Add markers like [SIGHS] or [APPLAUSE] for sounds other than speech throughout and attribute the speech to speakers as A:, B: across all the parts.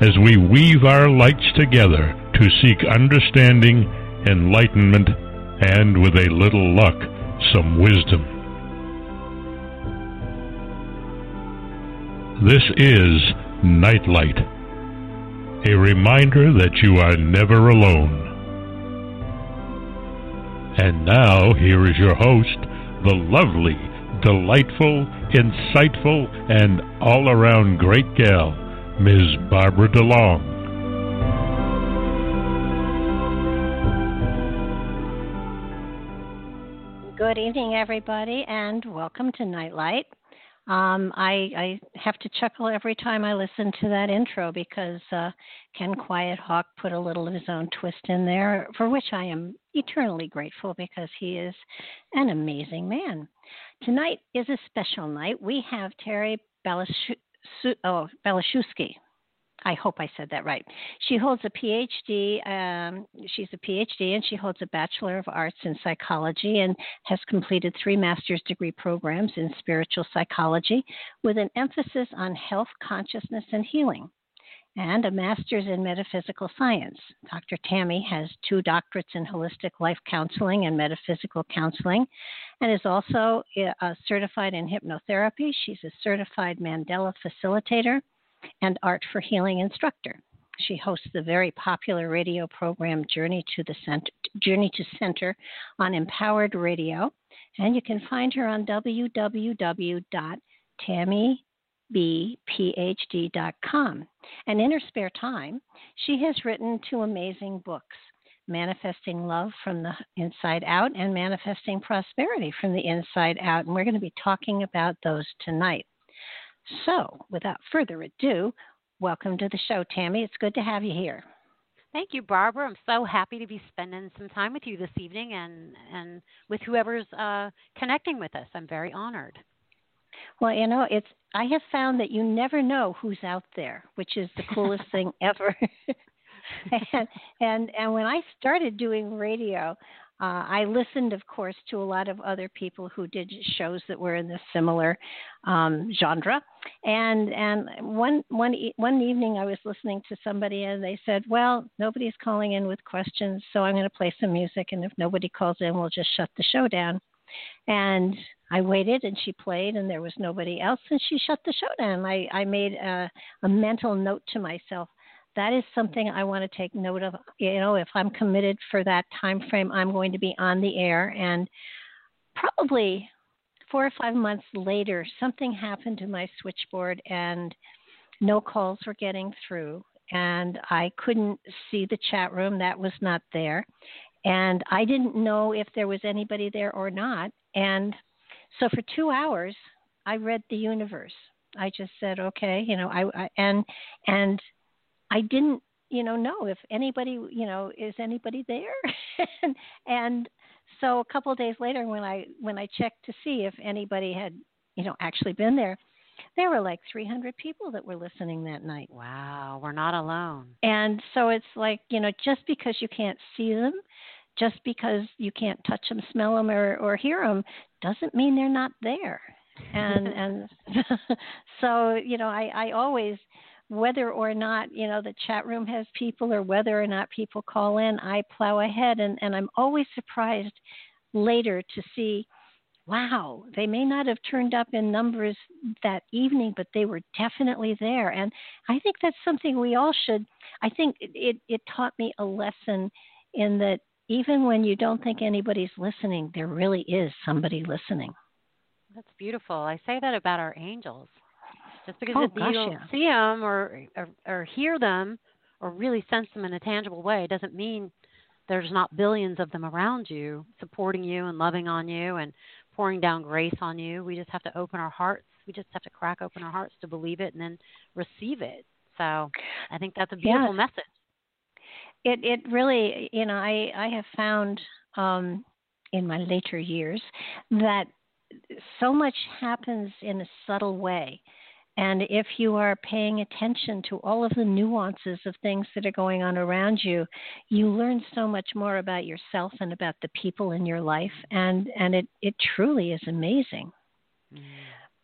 A: as we weave our lights together to seek understanding, enlightenment, and with a little luck, some wisdom. This is Nightlight, a reminder that you are never alone. And now, here is your host, the lovely, delightful, insightful, and all around great gal, Ms. Barbara DeLong.
B: Good evening, everybody, and welcome to Nightlight. Um, I, I, have to chuckle every time I listen to that intro because uh, Ken Quiet Hawk put a little of his own twist in there, for which I am eternally grateful because he is an amazing man. Tonight is a special night. We have Terry Balash- oh, Balashewski. I hope I said that right. She holds a PhD. Um, she's a PhD and she holds a Bachelor of Arts in Psychology and has completed three master's degree programs in spiritual psychology with an emphasis on health, consciousness, and healing, and a master's in metaphysical science. Dr. Tammy has two doctorates in holistic life counseling and metaphysical counseling and is also uh, certified in hypnotherapy. She's a certified Mandala facilitator and Art for Healing instructor. She hosts the very popular radio program Journey to the Center, Journey to Center on Empowered Radio, and you can find her on www.tammybphd.com. And in her spare time, she has written two amazing books. Manifesting Love from the Inside Out and Manifesting Prosperity from the Inside Out. And we're going to be talking about those tonight. So, without further ado, welcome to the show, Tammy. It's good to have you here.
C: Thank you, Barbara. I'm so happy to be spending some time with you this evening and, and with whoever's uh, connecting with us. I'm very honored.
B: Well, you know, it's I have found that you never know who's out there, which is the coolest [LAUGHS] thing ever. and, and and when I started doing radio, uh, I listened, of course, to a lot of other people who did shows that were in this similar um, genre. And and one one one evening, I was listening to somebody, and they said, "Well, nobody's calling in with questions, so I'm going to play some music, and if nobody calls in, we'll just shut the show down." And I waited, and she played, and there was nobody else, and she shut the show down. I I made a, a mental note to myself that is something I want to take note of. You know, if I'm committed for that time frame, I'm going to be on the air. And probably four or five months later, something happened to my switchboard, and no calls were getting through. And I couldn't see the chat room, that was not there. And I didn't know if there was anybody there or not. And so for two hours, I read the universe. I just said, okay, you know, I, I and and I didn't, you know, know if anybody, you know, is anybody there, [LAUGHS] and, and so a couple of days later, when I when I checked to see if anybody had, you know, actually been there, there were like 300 people that were listening that night.
C: Wow, we're not alone.
B: And so it's like, you know, just because you can't see them, just because you can't touch them, smell them, or, or hear them, doesn't mean they're not there. And [LAUGHS] and [LAUGHS] so you know, I I always whether or not you know the chat room has people or whether or not people call in i plow ahead and, and i'm always surprised later to see wow, they may not have turned up in numbers that evening, but they were definitely there. And I think that's something we all should. I think it, it, it taught me a lesson in that even when you don't think anybody's listening, there really is somebody listening.
C: That's beautiful. I say that about our angels. Just because
B: oh,
C: you
B: gosh,
C: don't
B: yeah.
C: see them or, or or hear them or really sense them in a tangible way doesn't mean there's not billions of them around you supporting you and loving on you and pouring down grace on you. We just have to open our hearts. We just have to crack open our hearts to believe it and then receive it. So I think that's a beautiful
B: yeah.
C: message.
B: It it really you know I I have found um, in my later years that so much happens in a subtle way. And if you are paying attention to all of the nuances of things that are going on around you, you learn so much more about yourself and about the people in your life, and and it it truly is amazing.
C: Mm,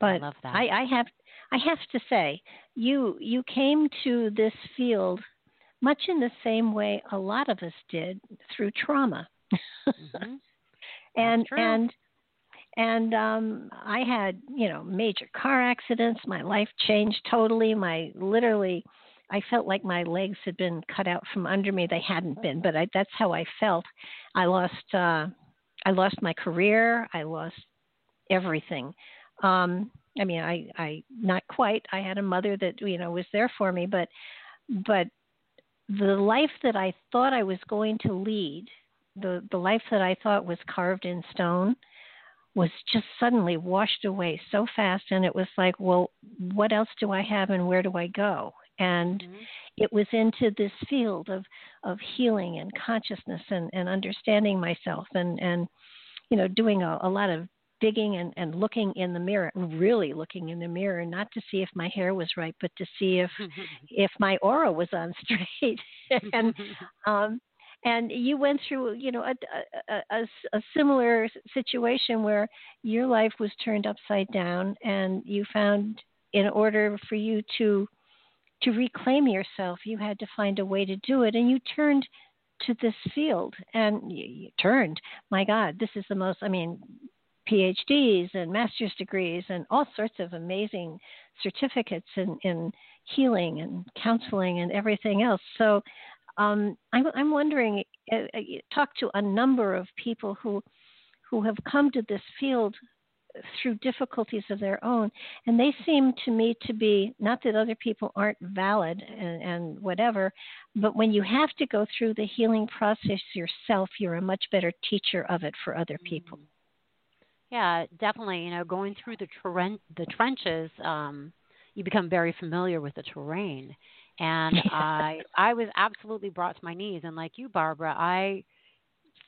B: but
C: I,
B: I, I have I have to say, you you came to this field much in the same way a lot of us did through trauma.
C: Mm-hmm. [LAUGHS]
B: and and and um i had you know major car accidents. My life changed totally. My literally i felt like my legs had been cut out from under me. They hadn't been but I, that's how i felt. I lost uh i lost my career. I lost everything. Um i mean i i not quite. I had a mother that you know was there for me but but the life that i thought i was going to lead the the life that i thought was carved in stone was just suddenly washed away so fast and it was like well what else do i have and where do i go and
C: mm-hmm.
B: it was into this field of of healing and consciousness and and understanding myself and and you know doing a, a lot of digging and, and looking in the mirror really looking in the mirror not to see if my hair was right but to see if [LAUGHS] if my aura was on [LAUGHS] straight. And um and you went through you know a, a, a, a, similar situation where your life was turned upside down and you found in order for you to to reclaim yourself you had to find a way to do it and you turned to this field and you, you turned. My god this is the most i mean phds and master's degrees and all sorts of amazing certificates in, in healing and counseling and everything else so um, I'm, I'm wondering, uh, uh talk to a number of people who who have come to this field through difficulties of their own, and they seem to me to be not that other people aren't valid and, and whatever, but when you have to go through the healing process yourself, you're a much better teacher of it for other people. Mm-hmm.
C: Yeah, definitely. You know, going through the tren- the trenches, um, you become very familiar with the terrain and [LAUGHS] I I was absolutely brought to my knees. And like you, Barbara, I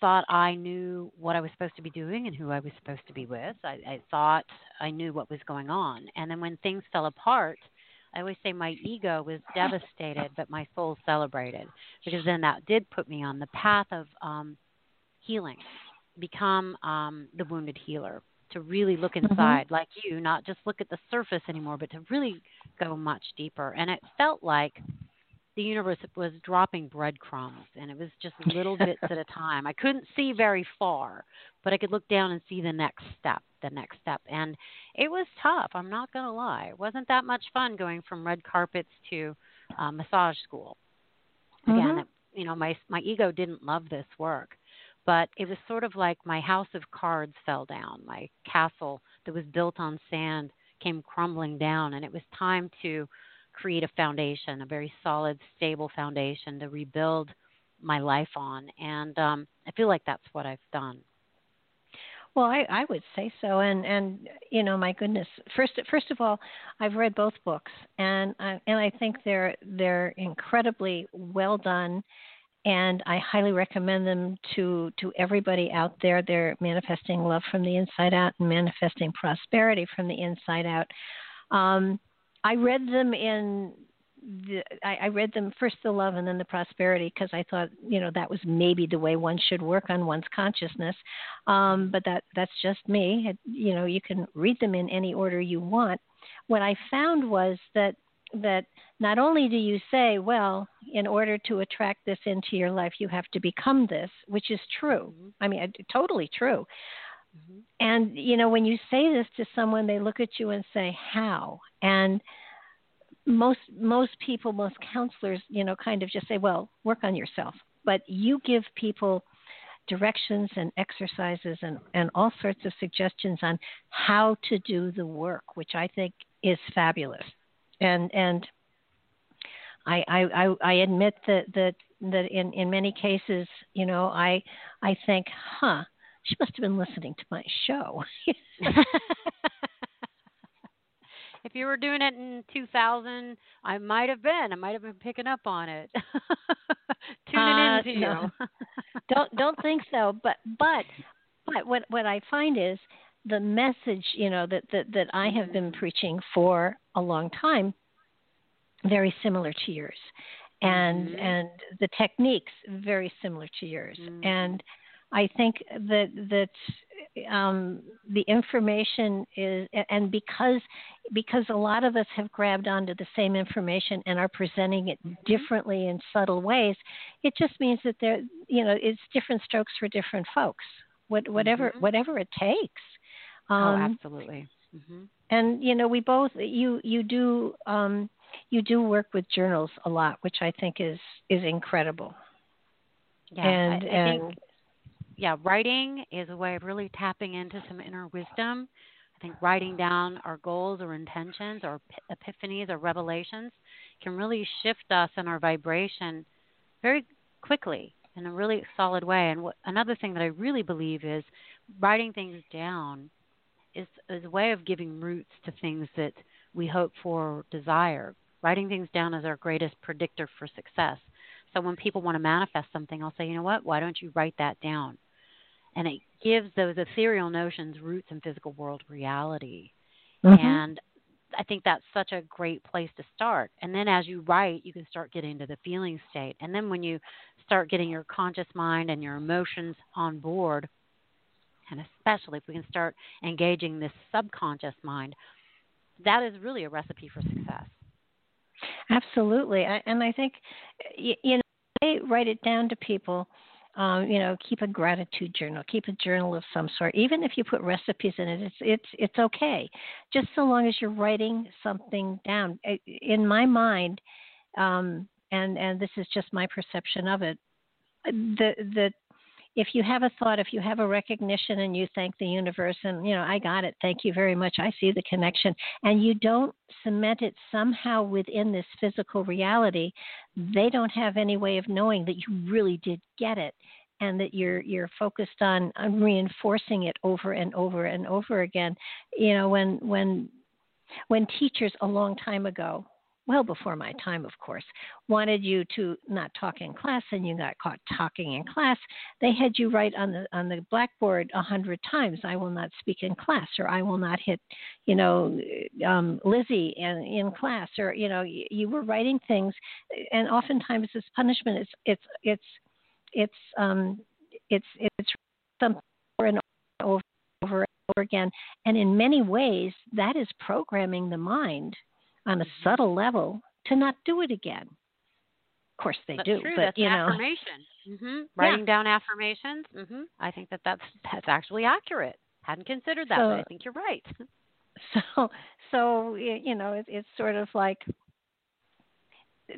C: thought I knew what I was supposed to be doing and who I was supposed to be with. I, I thought I knew what was going on, and then when things fell apart. I always say my ego was devastated, but my soul celebrated because then that did put me on the path of um, healing, become um, the wounded healer to really look mm-hmm. inside mm-hmm. like you, not just look at the surface anymore, but to really go much deeper. And it felt like the universe was dropping breadcrumbs and it was just little [LAUGHS] bits at a time. I couldn't see very far, but I could look down and see the next step, the next step. And it was tough, I'm not going to lie. It wasn't that much fun going from red carpets to uh, massage school. Again, mm-hmm. it, you know, my my ego didn't love this work but it was sort of like my house of cards fell down. My castle that was built on sand came crumbling down, and it was time to create a foundation, a very solid, stable foundation to rebuild my life on. And um, I feel like that's what I've done.
B: Well, I, I would say so, and and you know, my goodness. First, first of all, I've read both books, and I, and I think they're they're incredibly well done and I highly recommend them to to everybody out there. They're manifesting love from the inside out and manifesting prosperity from the inside out. Um, I read them in the, I, I read them first the love and then the prosperity because I thought you know that was maybe the way one should work on one's consciousness. Um, but that that's just me. You know, you can read them in any order you want. What I found was that that not only do you say, well, in order to attract this into your life, you have to become this, which is true. Mm-hmm. I mean, totally true. Mm-hmm. And you know, when you say this to someone, they look at you and say, "How?" And most most people, most counselors, you know, kind of just say, "Well, work on yourself." But you give people directions and exercises and, and all sorts of suggestions on how to do the work, which I think is fabulous. And and I I, I admit that that that in, in many cases, you know, I I think, huh, she must have been listening to my show. [LAUGHS]
C: if you were doing it in 2000, I might have been. I might have been picking up on it, [LAUGHS] tuning uh, into no.
B: you. don't don't think so. But but but what what I find is the message, you know, that that that I have been mm-hmm. preaching for a long time, very similar to yours, and mm-hmm. and the techniques very similar to yours, mm-hmm. and I think that that um, the information is, and because because a lot of us have grabbed onto the same information and are presenting it mm-hmm. differently in subtle ways, it just means that there, you know, it's different strokes for different folks. What, whatever mm-hmm. whatever it takes.
C: Oh, um, oh, absolutely. Mm-hmm.
B: And you know, we both you you do um, you do work with journals a lot, which I think is is incredible.
C: Yeah, and, I, I and think yeah, writing is a way of really tapping into some inner wisdom. I think writing down our goals or intentions or epiphanies or revelations can really shift us in our vibration very quickly in a really solid way. And what, another thing that I really believe is writing things down is, is a way of giving roots to things that we hope for or desire. Writing things down is our greatest predictor for success. So when people want to manifest something, I'll say, you know what? Why don't you write that down? and it gives those ethereal notions roots in physical world reality. Mm-hmm. And I think that's such a great place to start. And then as you write, you can start getting to the feeling state. And then when you start getting your conscious mind and your emotions on board, and especially if we can start engaging this subconscious mind, that is really a recipe for success.
B: Absolutely. And I think, you know, I write it down to people um, you know, keep a gratitude journal, keep a journal of some sort. Even if you put recipes in it, it's it's it's okay, just so long as you're writing something down. In my mind, um, and and this is just my perception of it, the the if you have a thought, if you have a recognition and you thank the universe and, you know, I got it, thank you very much, I see the connection, and you don't cement it somehow within this physical reality, they don't have any way of knowing that you really did get it and that you're you're focused on, on reinforcing it over and over and over again. You know, when when when teachers a long time ago well before my time, of course, wanted you to not talk in class, and you got caught talking in class, they had you write on the on the blackboard a hundred times, "I will not speak in class," or "I will not hit, you know, um, Lizzie in, in class," or you know, you, you were writing things, and oftentimes this punishment is it's it's it's um it's it's something over and over and over again, and in many ways that is programming the mind on a subtle level to not do it again. Of course, they
C: that's
B: do,
C: true.
B: but
C: that's
B: you know,
C: affirmation. Mm-hmm. Writing
B: yeah.
C: down affirmations. Mm-hmm. I think that that's that's actually accurate. Hadn't considered that, so, but I think you're right. [LAUGHS]
B: So, so you know, it, it's sort of like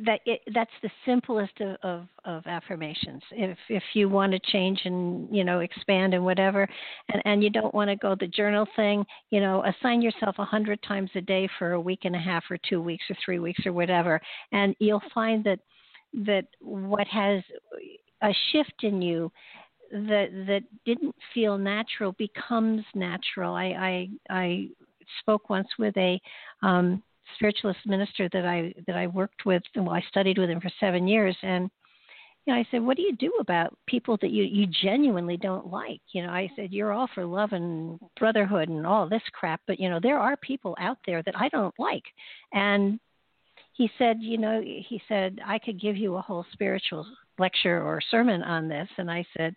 B: that it, that's the simplest of, of, of, affirmations. If if you want to change and you know expand and whatever, and and you don't want to go the journal thing, you know, assign yourself a hundred times a day for a week and a half or two weeks or three weeks or whatever, and you'll find that that what has a shift in you that that didn't feel natural becomes natural. I I, I spoke once with a um, spiritualist minister that I that I worked with, and well, I studied with him for seven years, and you know, I said, "What do you do about people that you you genuinely don't like?" You know, I said, "You're all for love and brotherhood and all this crap, but you know, there are people out there that I don't like." And he said, "You know," he said, "I could give you a whole spiritual lecture or sermon on this," and I said,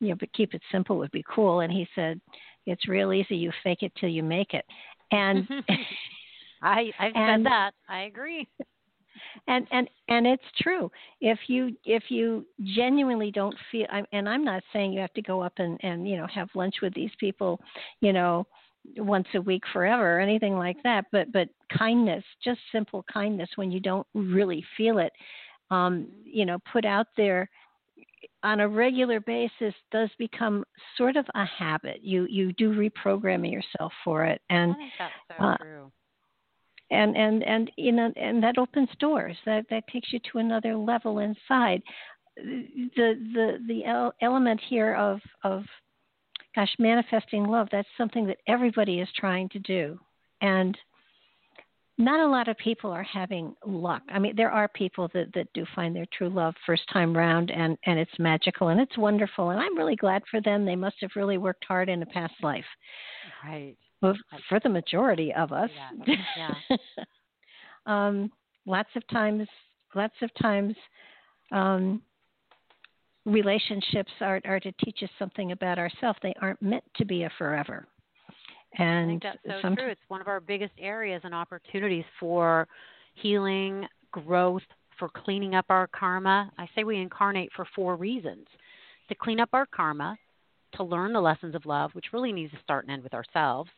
B: "You know, but keep it simple would be cool." And he said, "It's real easy. You fake it till you make it." And [LAUGHS]
C: I I've and, said that. I agree. [LAUGHS]
B: and and and it's true. If you if you genuinely don't feel and i'm not saying you have to go up and and you know have lunch with these people you know once a week forever or anything like that but but kindness just simple kindness when you don't really feel it um you know put out there on a regular basis does become sort of a habit. You you do reprogram yourself for it. And
C: I think that's so uh, true
B: and and and you know and that opens doors that that takes you to another level inside the the the element here of of gosh manifesting love that's something that everybody is trying to do and not a lot of people are having luck. I mean, there are people that, that do find their true love first time round, and, and it's magical and it's wonderful. And I'm really glad for them. They must have really worked hard in a past life.
C: Right
B: for the majority of us.
C: Yeah. yeah. [LAUGHS]
B: um, lots of times, lots of times, um, relationships are, are to teach us something about ourselves. They aren't meant to be a forever. And
C: that's so true. It's one of our biggest areas and opportunities for healing, growth, for cleaning up our karma. I say we incarnate for four reasons to clean up our karma, to learn the lessons of love, which really needs to start and end with ourselves,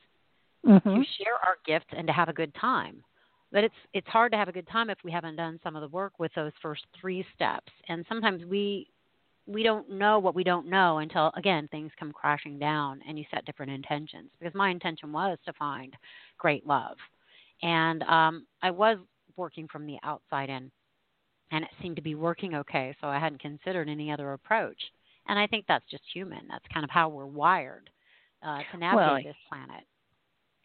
B: mm-hmm.
C: to share our gifts and to have a good time. But it's it's hard to have a good time if we haven't done some of the work with those first three steps. And sometimes we we don't know what we don't know until again things come crashing down and you set different intentions. Because my intention was to find great love, and um, I was working from the outside in, and it seemed to be working okay. So I hadn't considered any other approach. And I think that's just human. That's kind of how we're wired uh, to navigate
B: well,
C: this planet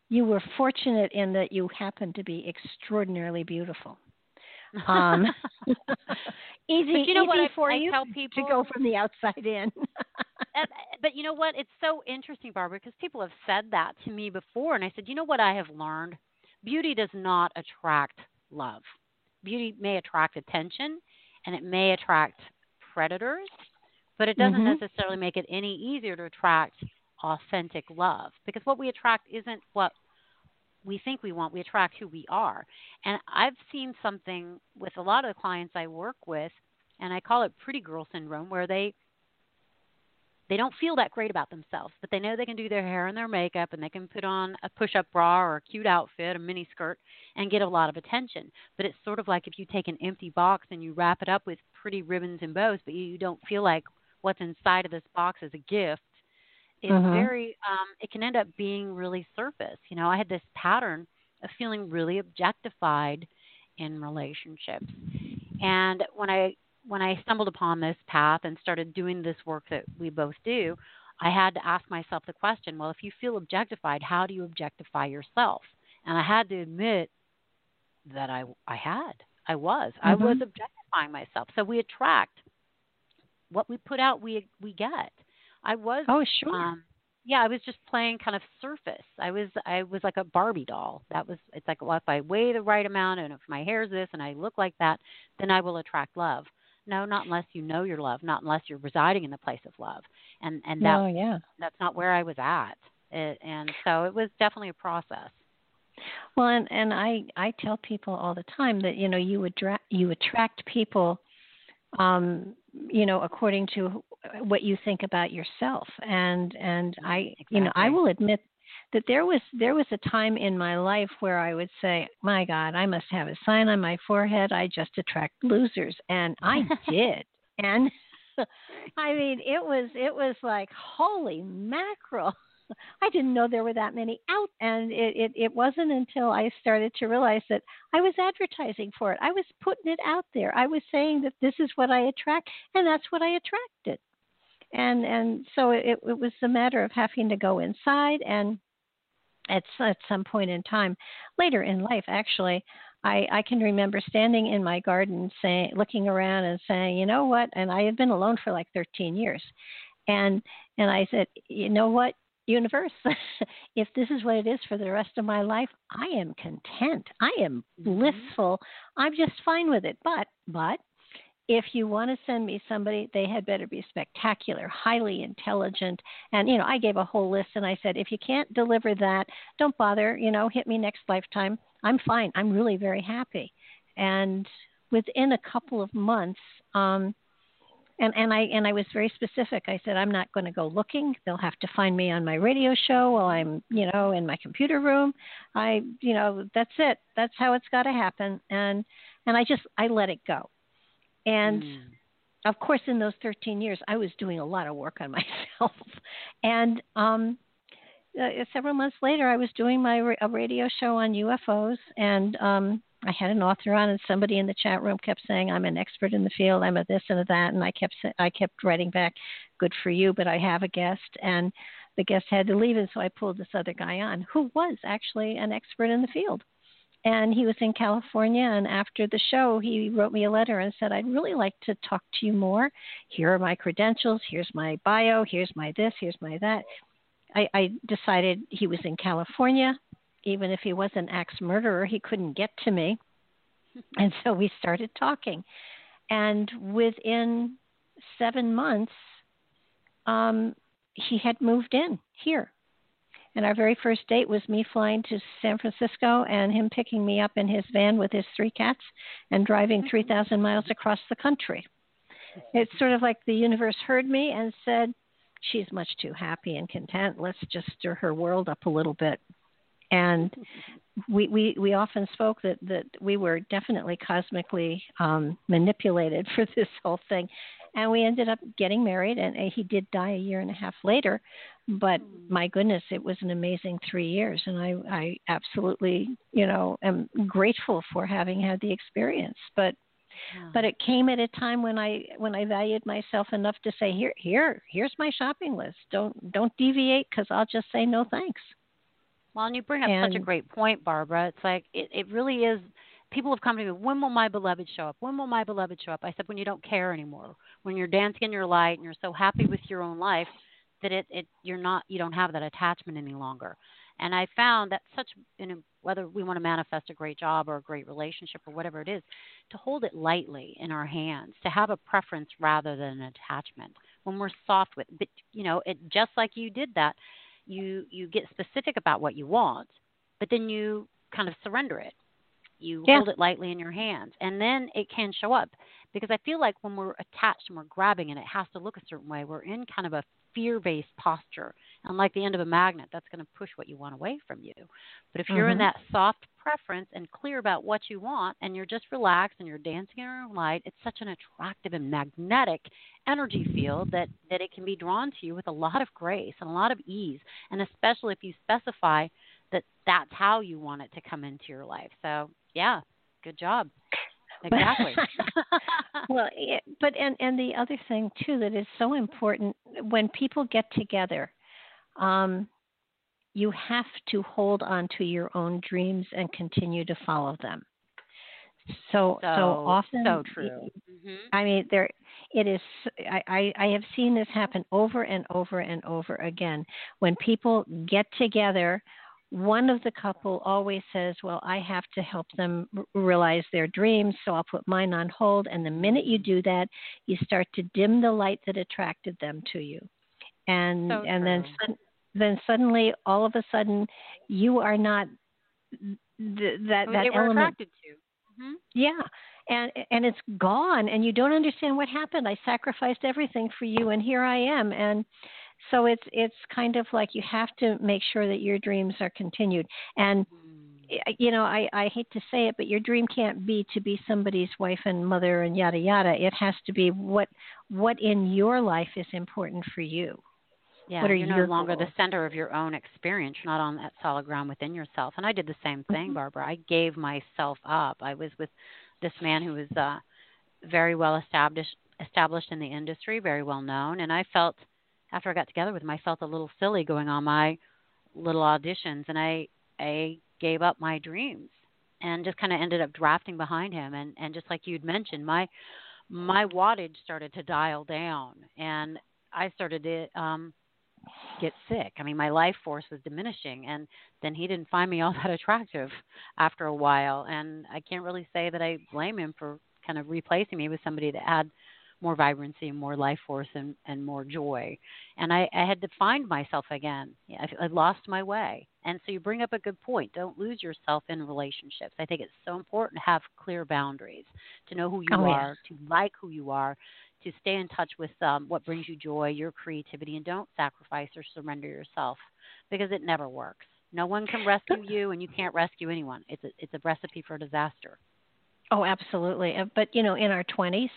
B: you were fortunate in that you happened to be extraordinarily beautiful. [LAUGHS] Um, easy,
C: you know what
B: for
C: I,
B: you
C: tell people, [LAUGHS]
B: to go from the outside in.
C: but you know what? It's so interesting, Barbara, because people have said that to me before, and I said, you know what I have learned? Beauty does not attract love. Beauty may attract attention, and it may attract predators, but it doesn't
B: mm-hmm.
C: necessarily make it any easier to attract authentic love because what we attract isn't what we think we want we attract who we are. And i've seen something with a lot of the clients i work with and i call it pretty girl syndrome where they they don't feel that great about themselves but they know they can do their hair and their makeup and they can put on a push up bra or a cute outfit a mini skirt and get a lot of attention. But it's sort of like if you take an empty box and you wrap it up with pretty ribbons and bows but you don't feel like what's inside of this box is a gift is
B: mm-hmm.
C: very um it can end up being really surface you know i had this pattern of feeling really objectified in relationships and when i when i stumbled upon this path and started doing this work that we both do i had to ask myself the question well if you feel objectified how do you objectify yourself and i had to admit that i i had i was
B: mm-hmm.
C: i was objectifying myself so we attract what we put out we we get I was.
B: Oh, sure.
C: Um, yeah, I was just playing kind of surface. I was I was like a Barbie doll. That was it's like well, if I weigh the right amount and if my hair's this and I look like that, then I will attract love. No, not unless you know your love, not unless you're residing in the place of love. And and that
B: oh, yeah.
C: that's not where I was at. It, and so it was definitely a process.
B: Well, and and I I tell people all the time that you know you attract you attract people um you know according to what you think about yourself and and mm-hmm. i
C: exactly.
B: you know i will admit that there was there was a time in my life where i would say my god i must have a sign on my forehead i just attract losers and i [LAUGHS] did and [LAUGHS] i mean it was it was like holy mackerel [LAUGHS] I didn't know there were that many out. And it, it, it wasn't until I started to realize that I was advertising for it. I was putting it out there. I was saying that this is what I attract, and that's what I attracted. And and so it, it was a matter of having to go inside and at at some point in time later in life actually I, I can remember standing in my garden saying looking around and saying you know what and i had been alone for like 13 years and and i said you know what universe, [LAUGHS] if this is what it is for the rest of my life, I am content. I am
C: mm-hmm.
B: blissful. I'm just fine with it. But, but, if you want to send me somebody, they had better be spectacular, highly intelligent. And, you know, I gave a whole list and I said, if you can't deliver that, don't bother, you know, hit me next lifetime. I'm fine. I'm really very happy. And within a couple of months, um, and and I and I was very specific. I said I'm not going to go looking. They'll have to find me on my radio show while I'm you know in my computer room. I you know that's it. That's how it's got to happen. And and I just I let it go. And mm. of course, in those 13 years, I was doing a lot of work on [LAUGHS] myself. and um, uh, several months later, I was doing my a radio show on UFOs, and um, I had an author on, and somebody in the chat room kept saying, "I'm an expert in the field. I'm a this and a that," and I kept I kept writing back, "Good for you, but I have a guest." And the guest had to leave, and so I pulled this other guy on, who was actually an expert in the field. And he was in California, and after the show, he wrote me a letter and said, "I'd really like to talk to you more. Here are my credentials. Here's my bio. Here's my this. Here's my that." I, I decided he was in California even if he was an axe murderer, he couldn't get to me. [LAUGHS] And so we started talking. And within seven months, um, he had moved in here. And our very first date was me flying to San Francisco and him picking me up in his van with his three cats and driving 3,000 miles across the country. It's sort of like the universe heard me and said, She's much too happy and content. Let's just stir her world up a little bit and we, we we often spoke that that we were definitely cosmically um, manipulated [LAUGHS] for this whole thing, and we ended up getting married. And he did die a year and a half later, but hmm. my goodness, it was an amazing three years, and I I absolutely you know am grateful for having had the experience. But yeah. but it came at a time when I when I valued myself enough to say here here here's my shopping list. Don't don't deviate because I'll just say no thanks.
C: Well, and you bring up and, such a great point, Barbara. It's like it, it really is. People have come to me. When will my beloved show up? When will my beloved show up? I said, when you don't care anymore. When you're dancing in your light and you're so happy with your own life that it, it you're not you don't have that attachment any longer. And I found that such you know, whether we want to manifest a great job or a great relationship or whatever it is, to hold it lightly in our hands, to have a preference rather than an attachment. When we're soft with, but you know, it just like you did that you you get specific about what you want, but then you kind of surrender it. You yeah. hold it lightly in your hands, and then it can show up. Because I feel like when we're attached and we're grabbing, and it has to look a certain way, we're in kind of a fear-based posture, and like the end of a magnet, that's going to push what you want away from you. But if you're mm-hmm. in that soft preference and clear about what you want, and you're just relaxed and you're dancing in your light, it's such an attractive and magnetic energy field that that it can be drawn to you with a lot of grace and a lot of ease and especially if you specify that that's how you want it to come into your life so yeah good job. [LAUGHS] Exactly. [LAUGHS]
B: Well it, but and and the other thing too that is so important when people get together um you have to hold on to your own dreams and continue to follow them. So so, so often
C: so true. Mm-hmm.
B: i mean there it is I, I have seen this happen over and over and over again. When people get together one of the couple always says well i have to help them realize their dreams so i'll put mine on hold. And the minute you do that you start to dim the light that attracted them to you. And
C: so
B: and
C: then
B: then suddenly all of a sudden you are not th- that that element
C: attracted to
B: mm-hmm. yeah. And and it's gone and you don't understand what happened. I sacrificed everything for you and here i am. And so it's it's kind of like you have to make sure that your dreams are continued and mm. you know i i hate to say it but your dream can't be to be somebody's wife and mother and yada yada it has to be what what in your life is important for you
C: yeah,
B: what are
C: you're
B: no
C: longer
B: goals?
C: the center of your own experience. You're not on that solid ground within yourself. And I did the same thing, mm-hmm. Barbara. I gave myself up. I was with this man who was uh, very well established established in the industry, very well known, and I felt after I got together with him, I felt a little silly going on my little auditions, and I I gave up my dreams and just kind of ended up drafting behind him, and and just like you'd mentioned, my my wattage started to dial down, and I started to um, get sick. I mean, my life force was diminishing, and then he didn't find me all that [LAUGHS] attractive after a while. And I can't really say that I blame him for kind of replacing me with somebody that had more vibrancy, and more life force, and, and more joy. And I, I had to find myself again. I, I lost my way. And so you bring up a good point. Don't lose yourself in relationships. I think it's so important to have clear boundaries, to know who you
B: oh,
C: are,
B: yeah.
C: to like who you are, to stay in touch with um, what brings you joy, your creativity, and don't sacrifice or surrender yourself because it never works. No one can rescue you, and you can't rescue anyone. It's a, it's a recipe for disaster.
B: Oh, absolutely. Uh, but you know, in our twenties,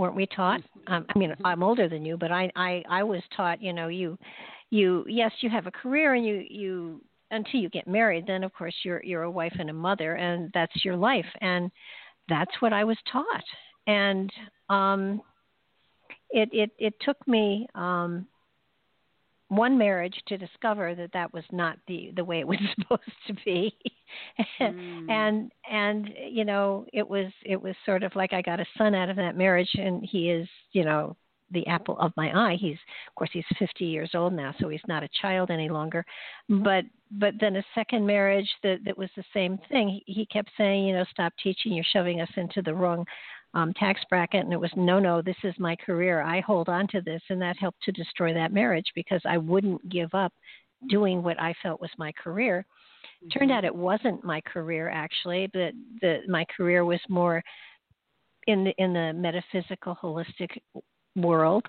B: weren't we taught?
C: Mm-hmm.
B: Um, I mean, I'm older than you, but I, I, I was taught. You know, you, you, yes, you have a career, and you, you, until you get married, then of course you're, you're a wife and a mother, and that's your life, and that's what I was taught. And um, it, it, it took me um, one marriage to discover that that was not the the way it was [LAUGHS] supposed to be.
C: Mm.
B: and and you know it was it was sort of like i got a son out of that marriage and he is you know the apple of my eye. He's of course he's 50 years old now so he's not a child any longer. But but then a second marriage that that was the same thing. He, he kept saying you know stop teaching. You're shoving us into the wrong um, tax bracket, and it was no, no, this is my career. I hold on to this, and that helped to destroy that marriage because I wouldn't give up doing what I felt was my career. Mm-hmm. Turned out it wasn't my career actually, but the my career was more in the in the metaphysical holistic world.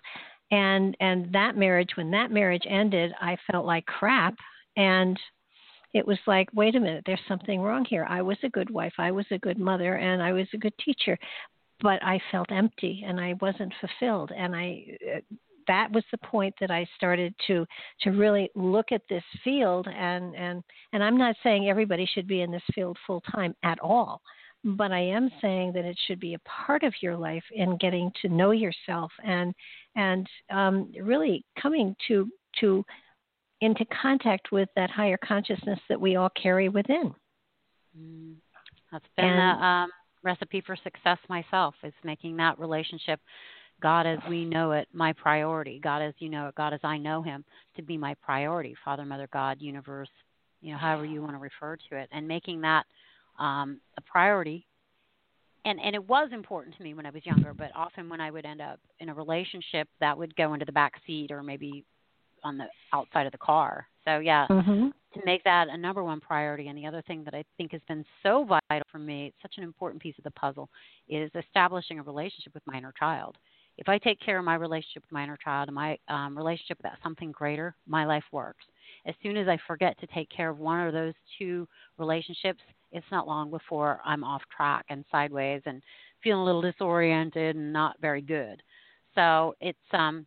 B: And and that marriage when that marriage ended, I felt like crap and it was like, wait a minute, there's something wrong here. I was a good wife, I was a good mother, and I was a good teacher, but I felt empty and I wasn't fulfilled. And I uh, that was the point that I started to to really look at this field and and and I'm not saying everybody should be in this field full time at all but I am saying that it should be a part of your life in getting to know yourself and and um, really coming to to into contact with that higher consciousness that we all carry within.
C: Mm, that's been and, um, recipe for success myself is making that relationship God as we know it my priority. God as you know it, God as I know him to be my priority. Father, Mother, God, universe, you know, however you want to refer to it, and making that um, a priority. And and it was important to me when I was younger, but often when I would end up in a relationship, that would go into the back seat or maybe on the outside of the car. So yeah,
B: mm-hmm.
C: to make that a number one priority. And the other thing that I think has been so vital for me, it's such an important piece of the puzzle, is establishing a relationship with my inner child. If I take care of my relationship with my inner child and my um, relationship with that something greater, my life works. As soon as I forget to take care of one of those two relationships, it's not long before I'm off track and sideways and feeling a little disoriented and not very good. So it's um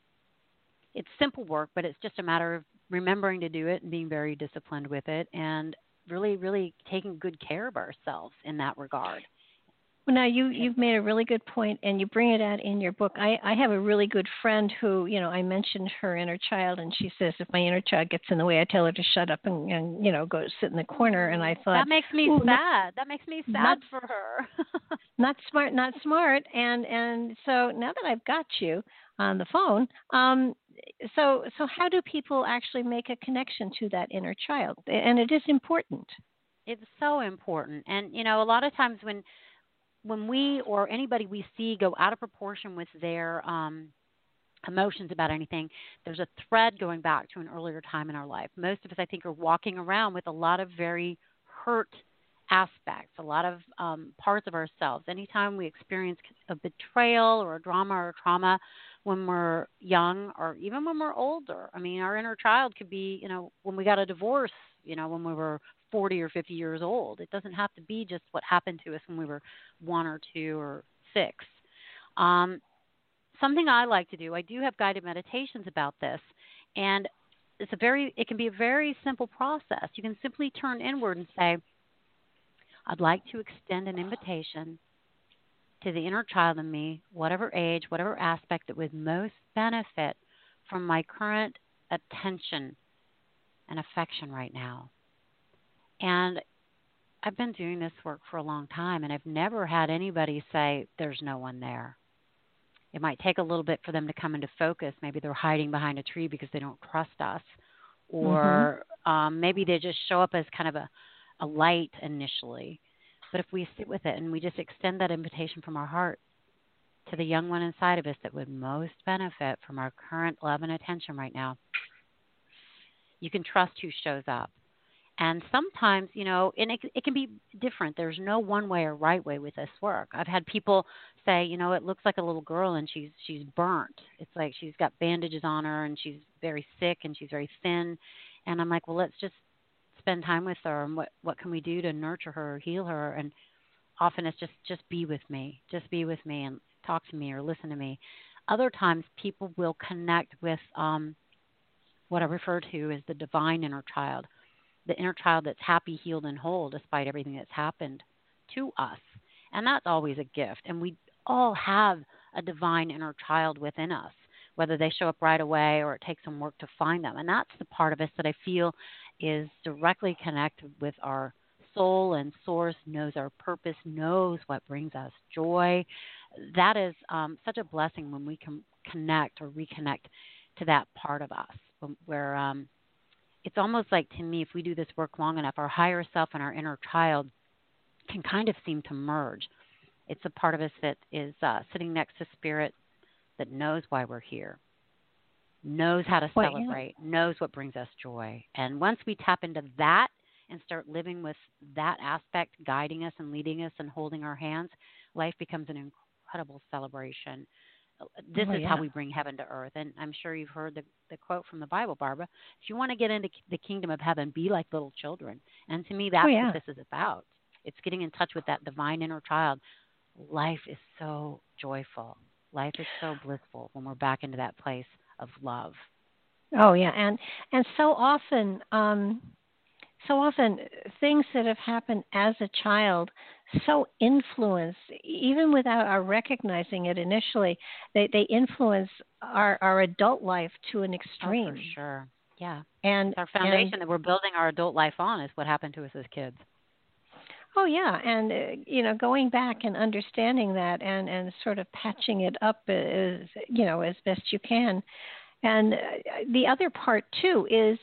C: it's simple work, but it's just a matter of remembering to do it and being very disciplined with it and really, really taking good care of ourselves in that regard.
B: Well, now you you've made a really good point, and you bring it out in your book. I I have a really good friend who you know I mentioned her inner child, and she says if my inner child gets in the way, I tell her to shut up and, and you know go sit in the corner. And I thought
C: that makes me sad. Not, that makes me sad
B: not,
C: for her. [LAUGHS]
B: not smart, not smart. And and so now that I've got you on the phone, um, so so how do people actually make a connection to that inner child? And it is important.
C: It's so important, and you know, a lot of times when when we or anybody we see go out of proportion with their um, emotions about anything, there's a thread going back to an earlier time in our life. Most of us, I think, are walking around with a lot of very hurt aspects, a lot of um, parts of ourselves. Anytime we experience a betrayal or a drama or a trauma, when we're young or even when we're older. I mean, our inner child could be, you know, when we got a divorce, you know, when we were 40 or 50 years old. It doesn't have to be just what happened to us when we were one or two or six. Um, something I like to do, I do have guided meditations about this, and it's a very, it can be a very simple process. You can simply turn inward and say, I'd like to extend an invitation to the inner child in me, whatever age, whatever aspect that would most benefit from my current attention and affection right now. And I've been doing this work for a long time, and I've never had anybody say, There's no one there. It might take a little bit for them to come into focus. Maybe they're hiding behind a tree because they don't trust us, or mm-hmm. um, maybe they just show up as kind of a, a light initially. But if we sit with it and we just extend that invitation from our heart, to the young one inside of us that would most benefit from our current love and attention right now. You can trust who shows up. And sometimes, you know, and it, it can be different. There's no one way or right way with this work. I've had people say, you know, it looks like a little girl and she's she's burnt. It's like she's got bandages on her and she's very sick and she's very thin. And I'm like, well, let's just spend time with her and what what can we do to nurture her heal her and often it's just just be with me just be with me and talk to me or listen to me. Other times people will connect with um what i refer to as the divine inner child the inner child that's happy healed and whole despite everything that's happened to us. And that's always a gift. And we all have a divine inner child within us whether they show up right away or it takes some work to find them. And that's the part of us that i feel is directly connected with our soul and source, knows our purpose, knows what brings us joy. That is um, such a blessing when we can connect or reconnect to that part of us, where um, it's almost like to me, if we do this work long enough, our higher self and our inner child can kind of seem to merge. It's a part of us that is uh, sitting next to spirit that knows why we're here knows how to celebrate, yeah. knows what brings us joy. And once we tap into that and start living with that aspect guiding us and leading us and holding our hands, life becomes an incredible celebration. This oh, is yeah. how we bring heaven to earth. And I'm sure you've heard the, the quote from the Bible, Barbara. If you want to get into the kingdom of heaven, be like little children. And to me, oh, that's oh, yeah. what this is about. It's getting in touch with that divine inner child. Life is so joyful. Life is so blissful when we're back into that place of love.
B: Oh yeah, and and so often, um, so often things that have happened as a child so influence, even without our recognizing it initially, they they influence our our adult life to an extreme.
C: Oh, for sure. Yeah.
B: And
C: it's our foundation
B: and,
C: that we're building our adult life on is what happened to us as kids.
B: Oh yeah, and uh, you know, going back and understanding that, and and sort of patching it up as you know as best you can. And uh, the other part too is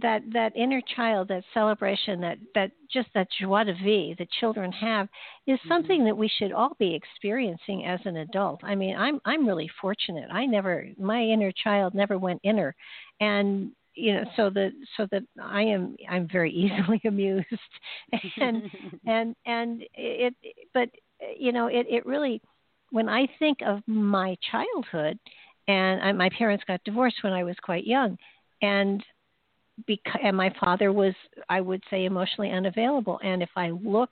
B: that that inner child, that celebration, that that just that joie de vivre that children have, is mm-hmm. something that we should all be experiencing as an adult. I mean, I'm I'm really fortunate. I never my inner child never went inner, and you know so that so that i am i'm very [LAUGHS] easily amused. And [LAUGHS] and and it but you know it it really when i think of my childhood and I, my parents got divorced when i was quite young and because and my father was i would say emotionally unavailable. And if i look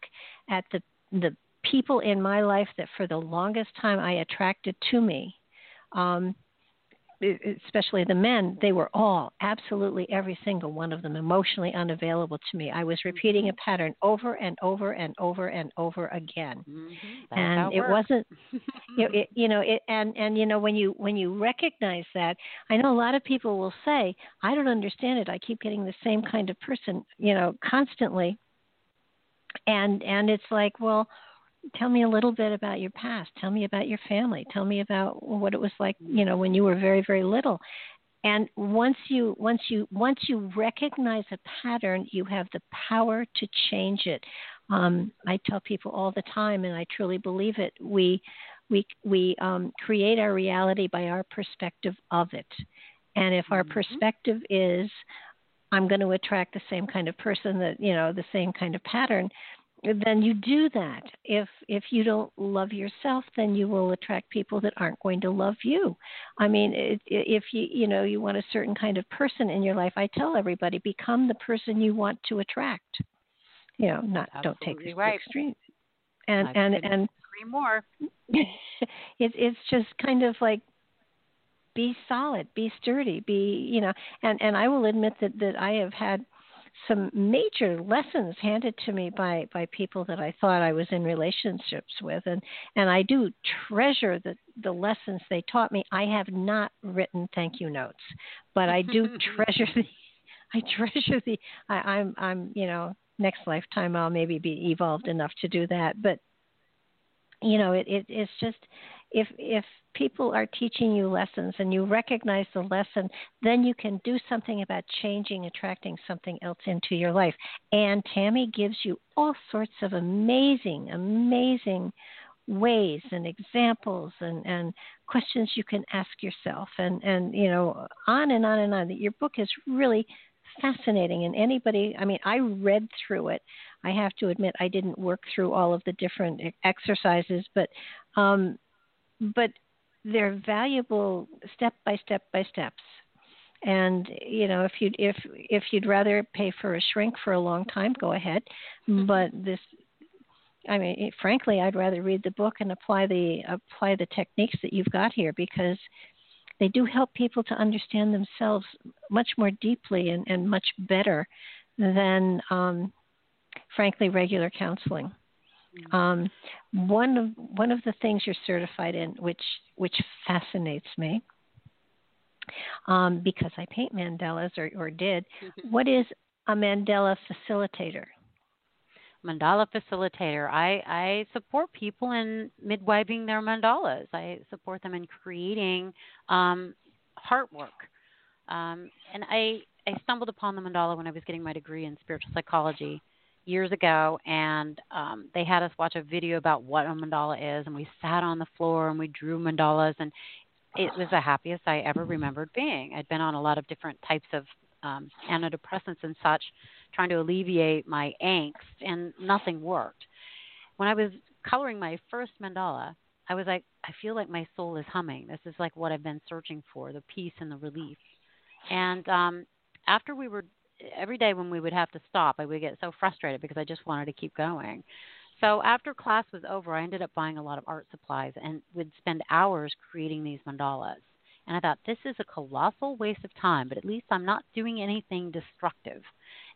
B: at the the people in my life that for the longest time i attracted to me um especially the men, they were all, absolutely every single one of them, emotionally unavailable to me. I was repeating a mm-hmm. pattern over and over and over and over again,
C: mm-hmm.
B: and it wasn't, [LAUGHS] it, it, you know, it, and and you know when you when you recognize that, I know a lot of people will say, I don't understand it. I keep getting the same kind of person, you know, constantly, and and it's like, well tell me a little bit about your past. Tell me about your family. Tell me about what it was like you know when you were very very little. And once you once you once you recognize a pattern you have the power to change it. Um, i tell people all the time and i truly believe it we we we um, create our reality by our perspective of it. And if our mm-hmm. perspective is i'm going to attract the same kind of person that you know the same kind of pattern then you do that. If if you don't love yourself, then you will attract people that aren't going to love you. I mean, it, if you you know you want a certain kind of person in your life, I tell everybody become the person you want to attract. You know, not
C: Absolutely
B: don't take this
C: right.
B: extreme. And
C: I
B: and and
C: agree more. [LAUGHS]
B: it's it's just kind of like be solid, be sturdy, be you know, and and I will admit that that I have had some major lessons handed to me by by people that I thought I was in relationships with and and I do treasure the the lessons they taught me. I have not written thank you notes, but I do [LAUGHS] treasure the I treasure the I, I'm I'm you know next lifetime I'll maybe be evolved enough to do that, but you know it, it it's just if if people are teaching you lessons and you recognize the lesson, then you can do something about changing, attracting something else into your life. And Tammy gives you all sorts of amazing, amazing ways and examples and, and questions you can ask yourself and, and you know on and on and on. Your book is really fascinating and anybody I mean I read through it. I have to admit I didn't work through all of the different exercises but um, but they're valuable step by step by steps and you know if you if if you'd rather pay for a shrink for a long time go ahead mm-hmm. but this I mean, frankly, I'd rather read the book and apply the apply the techniques that you've got here because they do help people to understand themselves much more deeply and, and much better than, um, frankly, regular counseling. Mm-hmm. Um, one of one of the things you're certified in, which which fascinates me, um, because I paint mandalas or, or did. Mm-hmm. What is a mandala facilitator?
C: mandala facilitator. I, I support people in midwiving their mandalas. I support them in creating um, heart work. Um, and I, I stumbled upon the mandala when I was getting my degree in spiritual psychology years ago, and um, they had us watch a video about what a mandala is, and we sat on the floor and we drew mandalas, and it was the happiest I ever remembered being. I'd been on a lot of different types of um, antidepressants and such, trying to alleviate my angst, and nothing worked. When I was coloring my first mandala, I was like, I feel like my soul is humming. This is like what I've been searching for the peace and the relief. And um, after we were, every day when we would have to stop, I would get so frustrated because I just wanted to keep going. So after class was over, I ended up buying a lot of art supplies and would spend hours creating these mandalas. And I thought, this is a colossal waste of time, but at least I'm not doing anything destructive.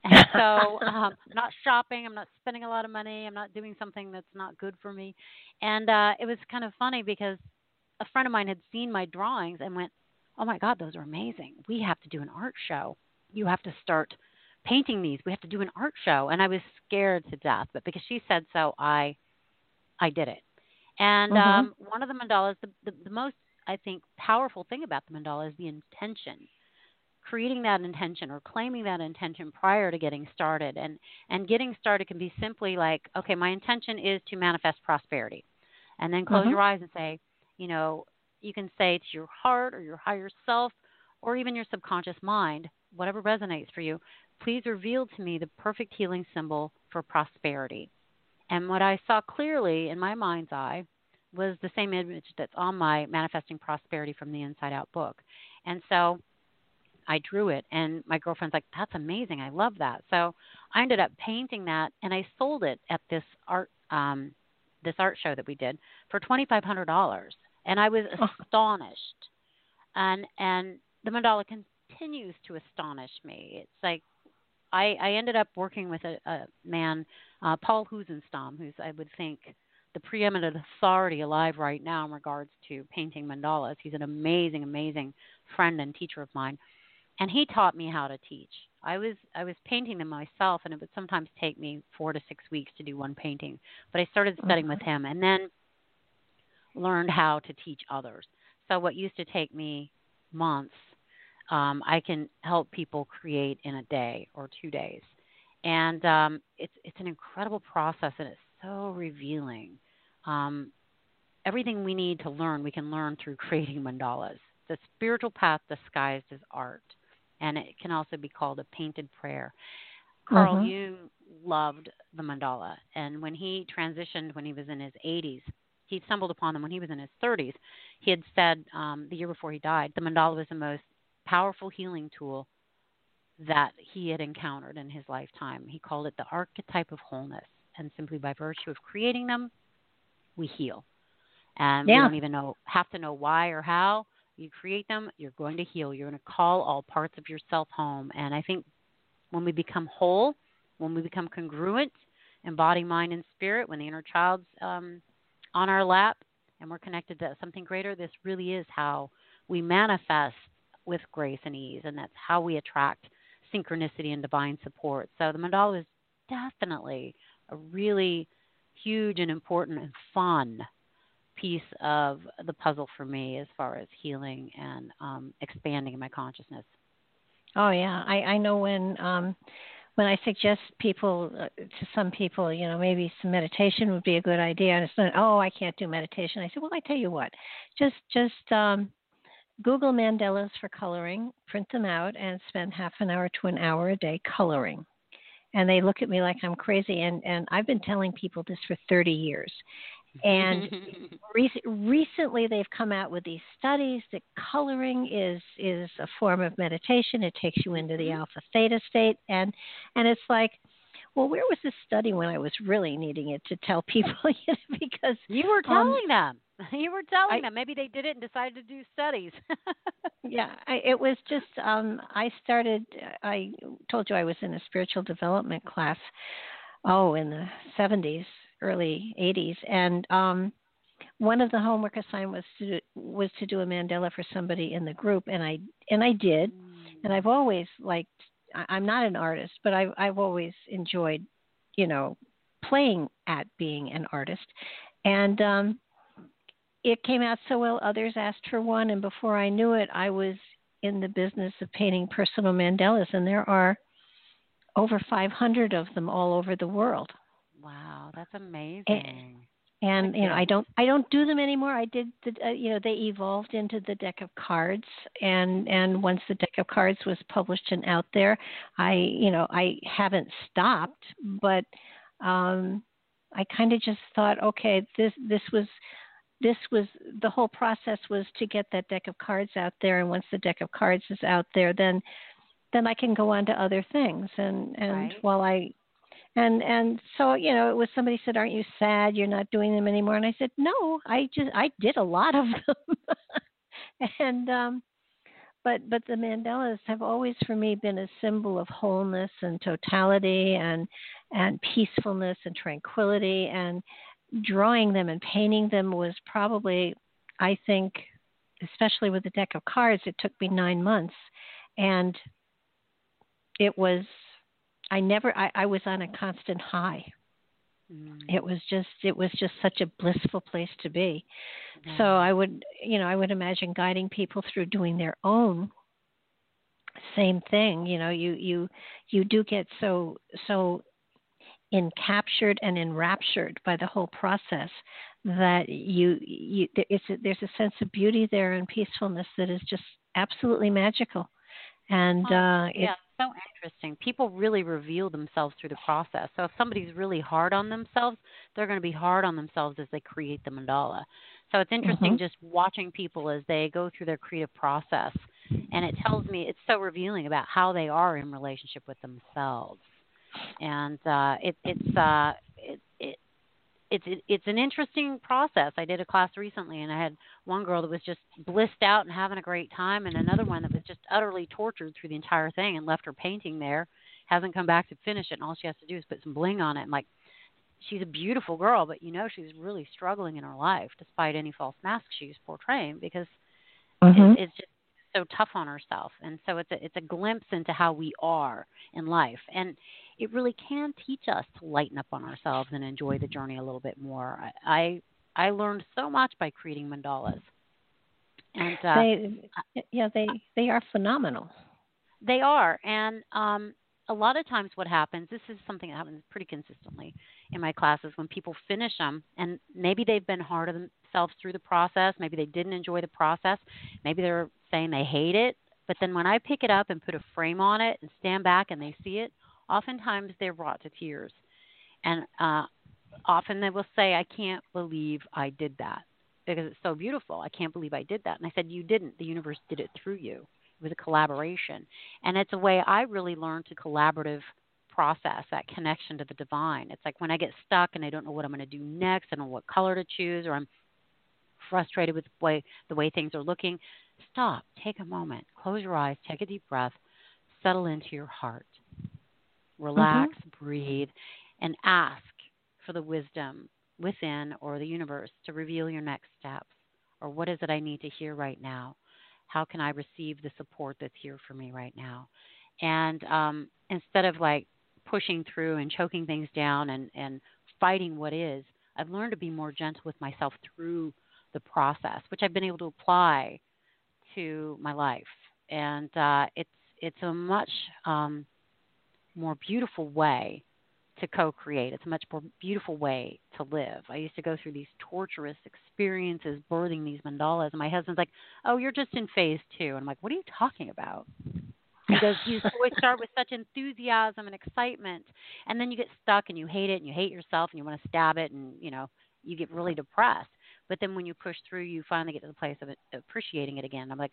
C: And so [LAUGHS] um, I'm not shopping, I'm not spending a lot of money, I'm not doing something that's not good for me. And uh, it was kind of funny because a friend of mine had seen my drawings and went, oh my God, those are amazing. We have to do an art show. You have to start painting these. We have to do an art show. And I was scared to death, but because she said so, I I did it. And mm-hmm. um, one of the mandalas, the, the, the most I think powerful thing about the mandala is the intention creating that intention or claiming that intention prior to getting started and and getting started can be simply like okay my intention is to manifest prosperity and then close mm-hmm. your eyes and say you know you can say to your heart or your higher self or even your subconscious mind whatever resonates for you please reveal to me the perfect healing symbol for prosperity and what i saw clearly in my mind's eye was the same image that's on my Manifesting Prosperity from the Inside Out book. And so I drew it, and my girlfriend's like, "That's amazing! I love that." So I ended up painting that, and I sold it at this art um, this art show that we did for twenty five hundred dollars, and I was astonished. And and the mandala continues to astonish me. It's like I I ended up working with a, a man, uh, Paul Heussenstamm, who's I would think the preeminent authority alive right now in regards to painting mandalas. He's an amazing, amazing friend and teacher of mine, and he taught me how to teach. I was I was painting them myself, and it would sometimes take me four to six weeks to do one painting. But I started studying with him, and then learned how to teach others. So what used to take me months, um, I can help people create in a day or two days, and um, it's it's an incredible process, and it's so revealing um, everything we need to learn, we can learn through [LAUGHS] creating mandalas. The spiritual path disguised as art, and it can also be called a painted prayer. Carl mm-hmm. Jung loved the mandala, and when he transitioned when he was in his 80s, he stumbled upon them when he was in his 30s. He had said um, the year before he died, the mandala was the most powerful healing tool that he had encountered in his lifetime. He called it the archetype of wholeness, and simply by virtue of creating them, we heal. And yeah. we don't even know have to know why or how. You create them, you're going to heal. You're going to call all parts of yourself home. And I think when we become whole, when we become congruent in body, mind, and spirit, when the inner child's um, on our lap and we're connected to something greater, this really is how we manifest with grace and ease. And that's how we attract synchronicity and divine support. So the mandala is definitely a really huge and important and fun piece of the puzzle for me as far as healing and um, expanding my consciousness.
B: Oh yeah, I, I know when um, when I suggest people uh, to some people, you know, maybe some meditation would be a good idea, and it's not, oh, I can't do meditation. I say, well, I tell you what, just just um, Google mandalas for coloring, print them out, and spend half an hour to an hour a day coloring. And they look at me like I'm crazy, and and I've been telling people this for 30 years. And [LAUGHS] re- recently, they've come out with these studies that coloring is is a form of meditation. It takes you into the mm-hmm. alpha theta state, and and it's like, well, where was this study when I was really needing it to tell people? [LAUGHS] You know, because
C: you were um, telling um, them. [LAUGHS] You were telling I, them. Maybe they did it and decided to do studies. [LAUGHS]
B: yeah, I, it was just. um I started. I told you I was in a spiritual development class. Oh, in the 70s early 80s, and um, one of the homework assigned was to do, was to do a mandala for somebody in the group, and I and I did, mm. and I've always liked. I'm not an artist, but I've I've always enjoyed, you know, playing at being an artist, and um, it came out so well. Others asked for one, and before I knew it, I was in the business of painting personal mandalas, and there are over 500 of them all over the world.
C: Wow, that's amazing. And,
B: and you know, I don't I don't do them anymore. I did the uh, you know they evolved into the deck of cards, and and once the deck of cards was published and out there, I you know I haven't stopped, but um, I kind of just thought, okay, this this was this was the whole process was to get that deck of cards out there, and once the deck of cards is out there, then then I can go on to other things. And and right. while I and and so you know it was somebody said aren't you sad you're not doing them anymore and i said no i just i did a lot of [LAUGHS] them and um but but the mandalas have always for me been a symbol of wholeness and totality and and peacefulness and tranquility and drawing them and painting them was probably i think especially with the deck of cards it took me 9 months and it was I never I, I was on a constant high. Mm. It was just it was just such a blissful place to be. Mm. So I would you know I would imagine guiding people through doing their own same thing. You know you you you do get so so encaptured and enraptured by the whole process that you you it's a, there's a sense of beauty there and peacefulness that is just absolutely magical and uh
C: yeah so interesting. People really reveal themselves through the process. So if somebody's really hard on themselves, they're going to be hard on themselves as they create the mandala. So it's interesting mm-hmm. just watching people as they go through their creative process. And it tells me it's so revealing about how they are in relationship with themselves. And uh, it, it's uh, it, it, it's it's an interesting process. I did a class recently, and I had one girl that was just blissed out and having a great time, and another one that was just utterly tortured through the entire thing and left her painting there, hasn't come back to finish it, and all she has to do is put some bling on it. And like, she's a beautiful girl, but you know she's really struggling in her life despite any false mask she's portraying because mm-hmm. it, it's just so tough on herself. And so it's a it's a glimpse into how we are in life, and it really can teach us to lighten up on ourselves and enjoy the journey a little bit more. I I, I learned so much by creating mandalas. And uh,
B: they, yeah, they they are phenomenal.
C: They are, and um, a lot of times what happens. This is something that happens pretty consistently in my classes when people finish them, and maybe they've been hard on themselves through the process. Maybe they didn't enjoy the process. Maybe they're saying they hate it. But then when I pick it up and put a frame on it and stand back and they see it, oftentimes they're brought to tears. And uh, often they will say, I can't believe I did that because it's so beautiful. I can't believe I did that. And I said, You didn't. The universe did it through you. It was a collaboration. And it's a way I really learned to collaborative process, that connection to the divine. It's like when I get stuck and I don't know what I'm going to do next, I don't know what color to choose, or I'm frustrated with the way, the way things are looking. Stop, take a moment, close your eyes, take a deep breath, settle into your heart relax, mm-hmm. breathe, and ask for the wisdom within or the universe to reveal your next steps or what is it I need to hear right now? How can I receive the support that's here for me right now? And um, instead of like pushing through and choking things down and, and fighting what is, I've learned to be more gentle with myself through the process, which I've been able to apply to my life. And uh, it's it's a much um, more beautiful way to co-create. It's a much more beautiful way to live. I used to go through these torturous experiences birthing these mandalas, and my husband's like, "Oh, you're just in phase two. And I'm like, "What are you talking about?" Goes, "You [LAUGHS] always start with such enthusiasm and excitement, and then you get stuck and you hate it and you hate yourself and you want to stab it and you know you get really depressed. But then when you push through, you finally get to the place of appreciating it again." I'm like,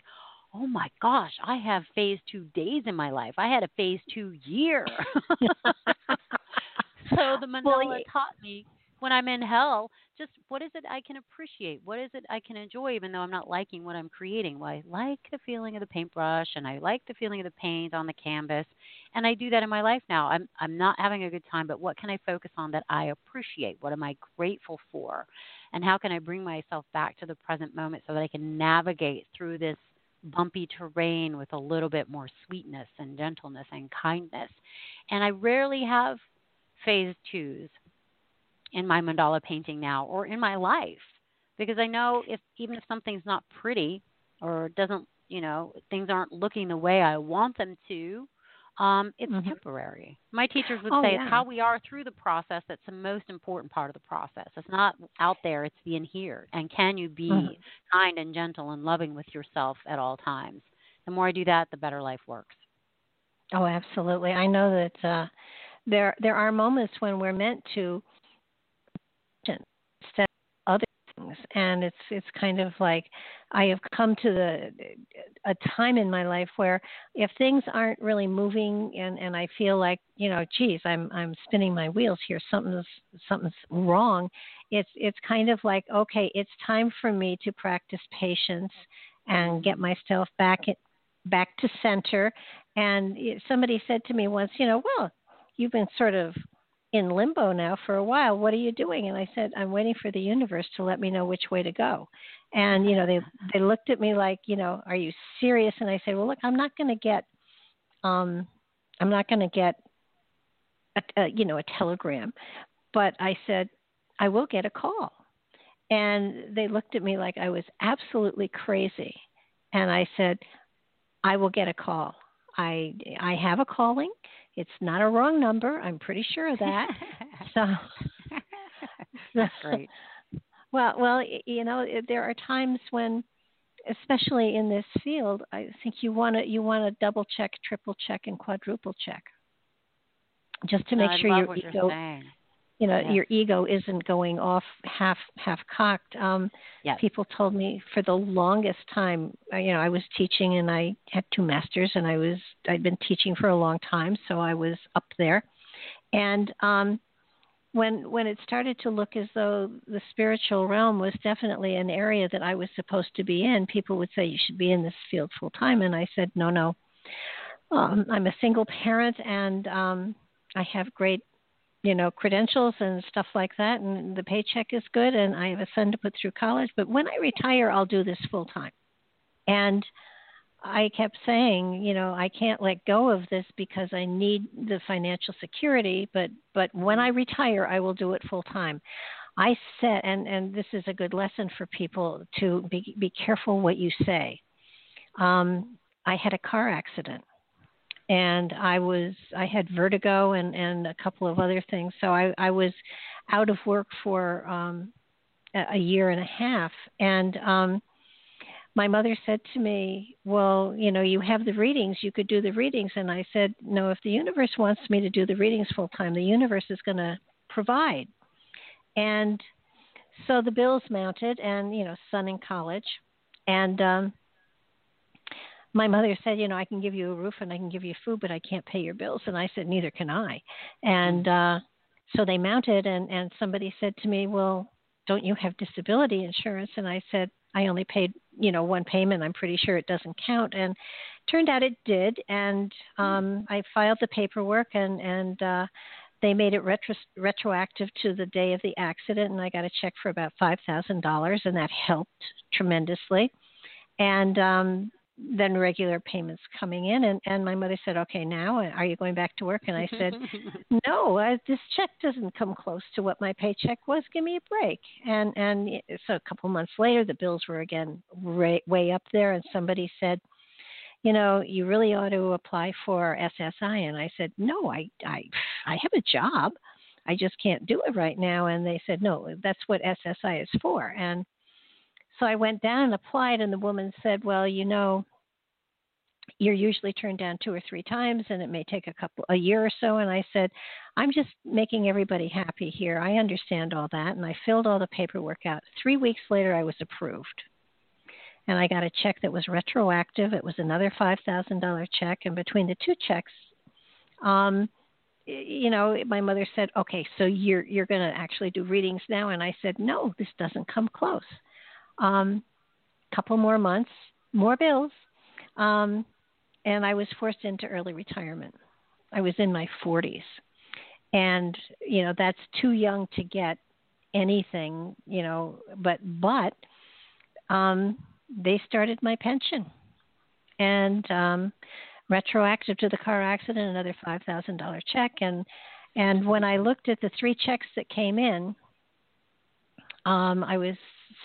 C: oh my gosh, I have phase two days in my life. I had a phase two year. [LAUGHS] so the mandala [LAUGHS] well, taught me when I'm in hell, just what is it I can appreciate? What is it I can enjoy, even though I'm not liking what I'm creating? Well, I like the feeling of the paintbrush and I like the feeling of the paint on the canvas, and I do that in my life now. I'm I'm not having a good time, but what can I focus on that I appreciate? What am I grateful for? And how can I bring myself back to the present moment so that I can navigate through this bumpy terrain with a little bit more sweetness and gentleness and kindness. And I rarely have phase twos in my mandala painting now or in my life because I know if even if something's not pretty or doesn't, you know, things aren't looking the way I want them to, um, it's mm-hmm. temporary. My teachers would
B: oh,
C: say
B: yeah.
C: it's how we are through the process that's the most important part of the process. It's not out there, it's the in here. And can you be mm-hmm. kind and gentle and loving with yourself at all times? The more I do that, the better life works.
B: Oh, absolutely. I know that uh, there there are moments when we're meant to instead other things, and it's it's kind of like I have come to the a time in my life where if things aren't really moving and and I feel like you know, geez, I'm I'm spinning my wheels here. Something's something's wrong. It's it's kind of like okay, it's time for me to practice patience and get myself back at, back to center. And somebody said to me once, you know, well, you've been sort of in limbo now for a while. What are you doing? And I said, I'm waiting for the universe to let me know which way to go. And you know, they they looked at me like, you know, are you serious? And I said, well, look, I'm not going to get, um, I'm not going to get, a, a, you know, a telegram, but I said, I will get a call. And they looked at me like I was absolutely crazy. And I said, I will get a call. I I have a calling it's not a wrong number. I'm pretty sure of that. [LAUGHS] so [LAUGHS]
C: that's great.
B: Well, well, you know, there are times when, especially in this field, I think you want to you want to double check, triple check, and quadruple check, just to make
C: no,
B: sure
C: your
B: ego, you know, your ego isn't going off half half cocked. Um,
C: yes.
B: People told me for the longest time, uh, you know, I was teaching and I had two masters, and I was I'd been teaching for a long time, so I was up there, and um, when when it started to look as though the spiritual realm was definitely an area that I was supposed to be in, people would say you should be in this field full time, and I said no, no. Um, I'm a single parent, and um, I have great you know credentials and stuff like that and the paycheck is good and i have a son to put through college but when i retire i'll do this full time and i kept saying you know i can't let go of this because i need the financial security but but when i retire i will do it full time i said and and this is a good lesson for people to be be careful what you say. Um i had a car accident and I was I had vertigo and and a couple of other things. So I I was out of work for um a year and a half and um my mother said to me, "Well, you know, you have the readings. You could do the readings." And I said, "No, if the universe wants me to do the readings full time, the universe is going to provide." And so the bills mounted, and you know, son in college, and um, my mother said, you know, I can give you a roof and I can give you food, but I can't pay your bills. And I said, neither can I. And uh, so they mounted, and and somebody said to me, well, don't you have disability insurance? And I said, I only paid, you know, one payment. I'm pretty sure it doesn't count. And turned out it did. And um, I filed the paperwork, and and uh, they made it retro- retroactive to the day of the accident, and I got a check for about five thousand dollars, and that helped tremendously. And um, then regular payments coming in and and my mother said okay now are you going back to work and i said [LAUGHS] no I, this check doesn't come close to what my paycheck was give me a break and and so a couple months later the bills were again way, way up there and somebody said you know, you really ought to apply for SSI. And I said, no, I, I, I have a job. I just can't do it right now. And they said, no, that's what SSI is for. And so I went down and applied, and the woman said, well, you know, you're usually turned down two or three times and it may take a couple a year or so. And i said i'm just making everybody happy here. I understand all that. And i filled all the paperwork out. Three weeks later i was approved. And i got a check that was retroactive. It was another five thousand dollar check. And between the two checks um you know my mother said okay so you're you're going to actually do readings now. And i said no this doesn't come close um couple more months more bills um and I was forced into early retirement. I was in my 40s. And, you know, that's too young to get anything, you know, but, but, um, they started my pension and, um, retroactive to the car accident, another $5,000 check. And, and when I looked at the three checks that came in, um, I was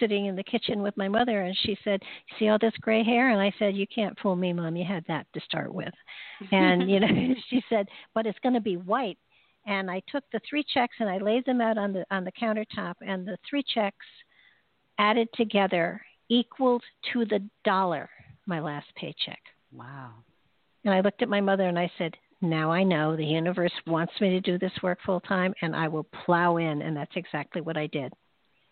B: sitting in the kitchen with my mother and she said, "See all this gray hair?" And I said, "You can't fool me, mom. You had that to start with." And you know, [LAUGHS] she said, "But it's going to be white." And I took the three checks and I laid them out on the on the countertop and the three checks added together equaled to the dollar my last paycheck.
C: Wow.
B: And I looked at my mother and I said, now I know the universe wants me to do this work full time and I will plow in. And that's exactly what I did.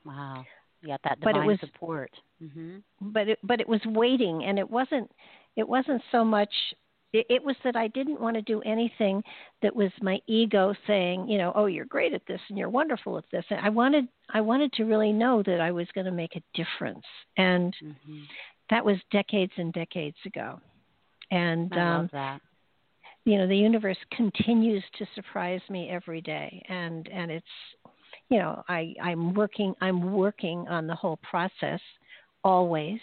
C: Wow. Yeah, that divine but it was, support. Mm-hmm.
B: But it, but it was waiting, and it wasn't it wasn't so much. It, it was that I didn't want to do anything that was my ego saying, you know, oh, you're great at this and you're wonderful at this. And I wanted I wanted to really know that I was going to make a difference, and mm-hmm. that was decades and decades ago. And
C: I
B: um,
C: love that
B: you know the universe continues to surprise me every day and and it's you know i i'm working i'm working on the whole process always.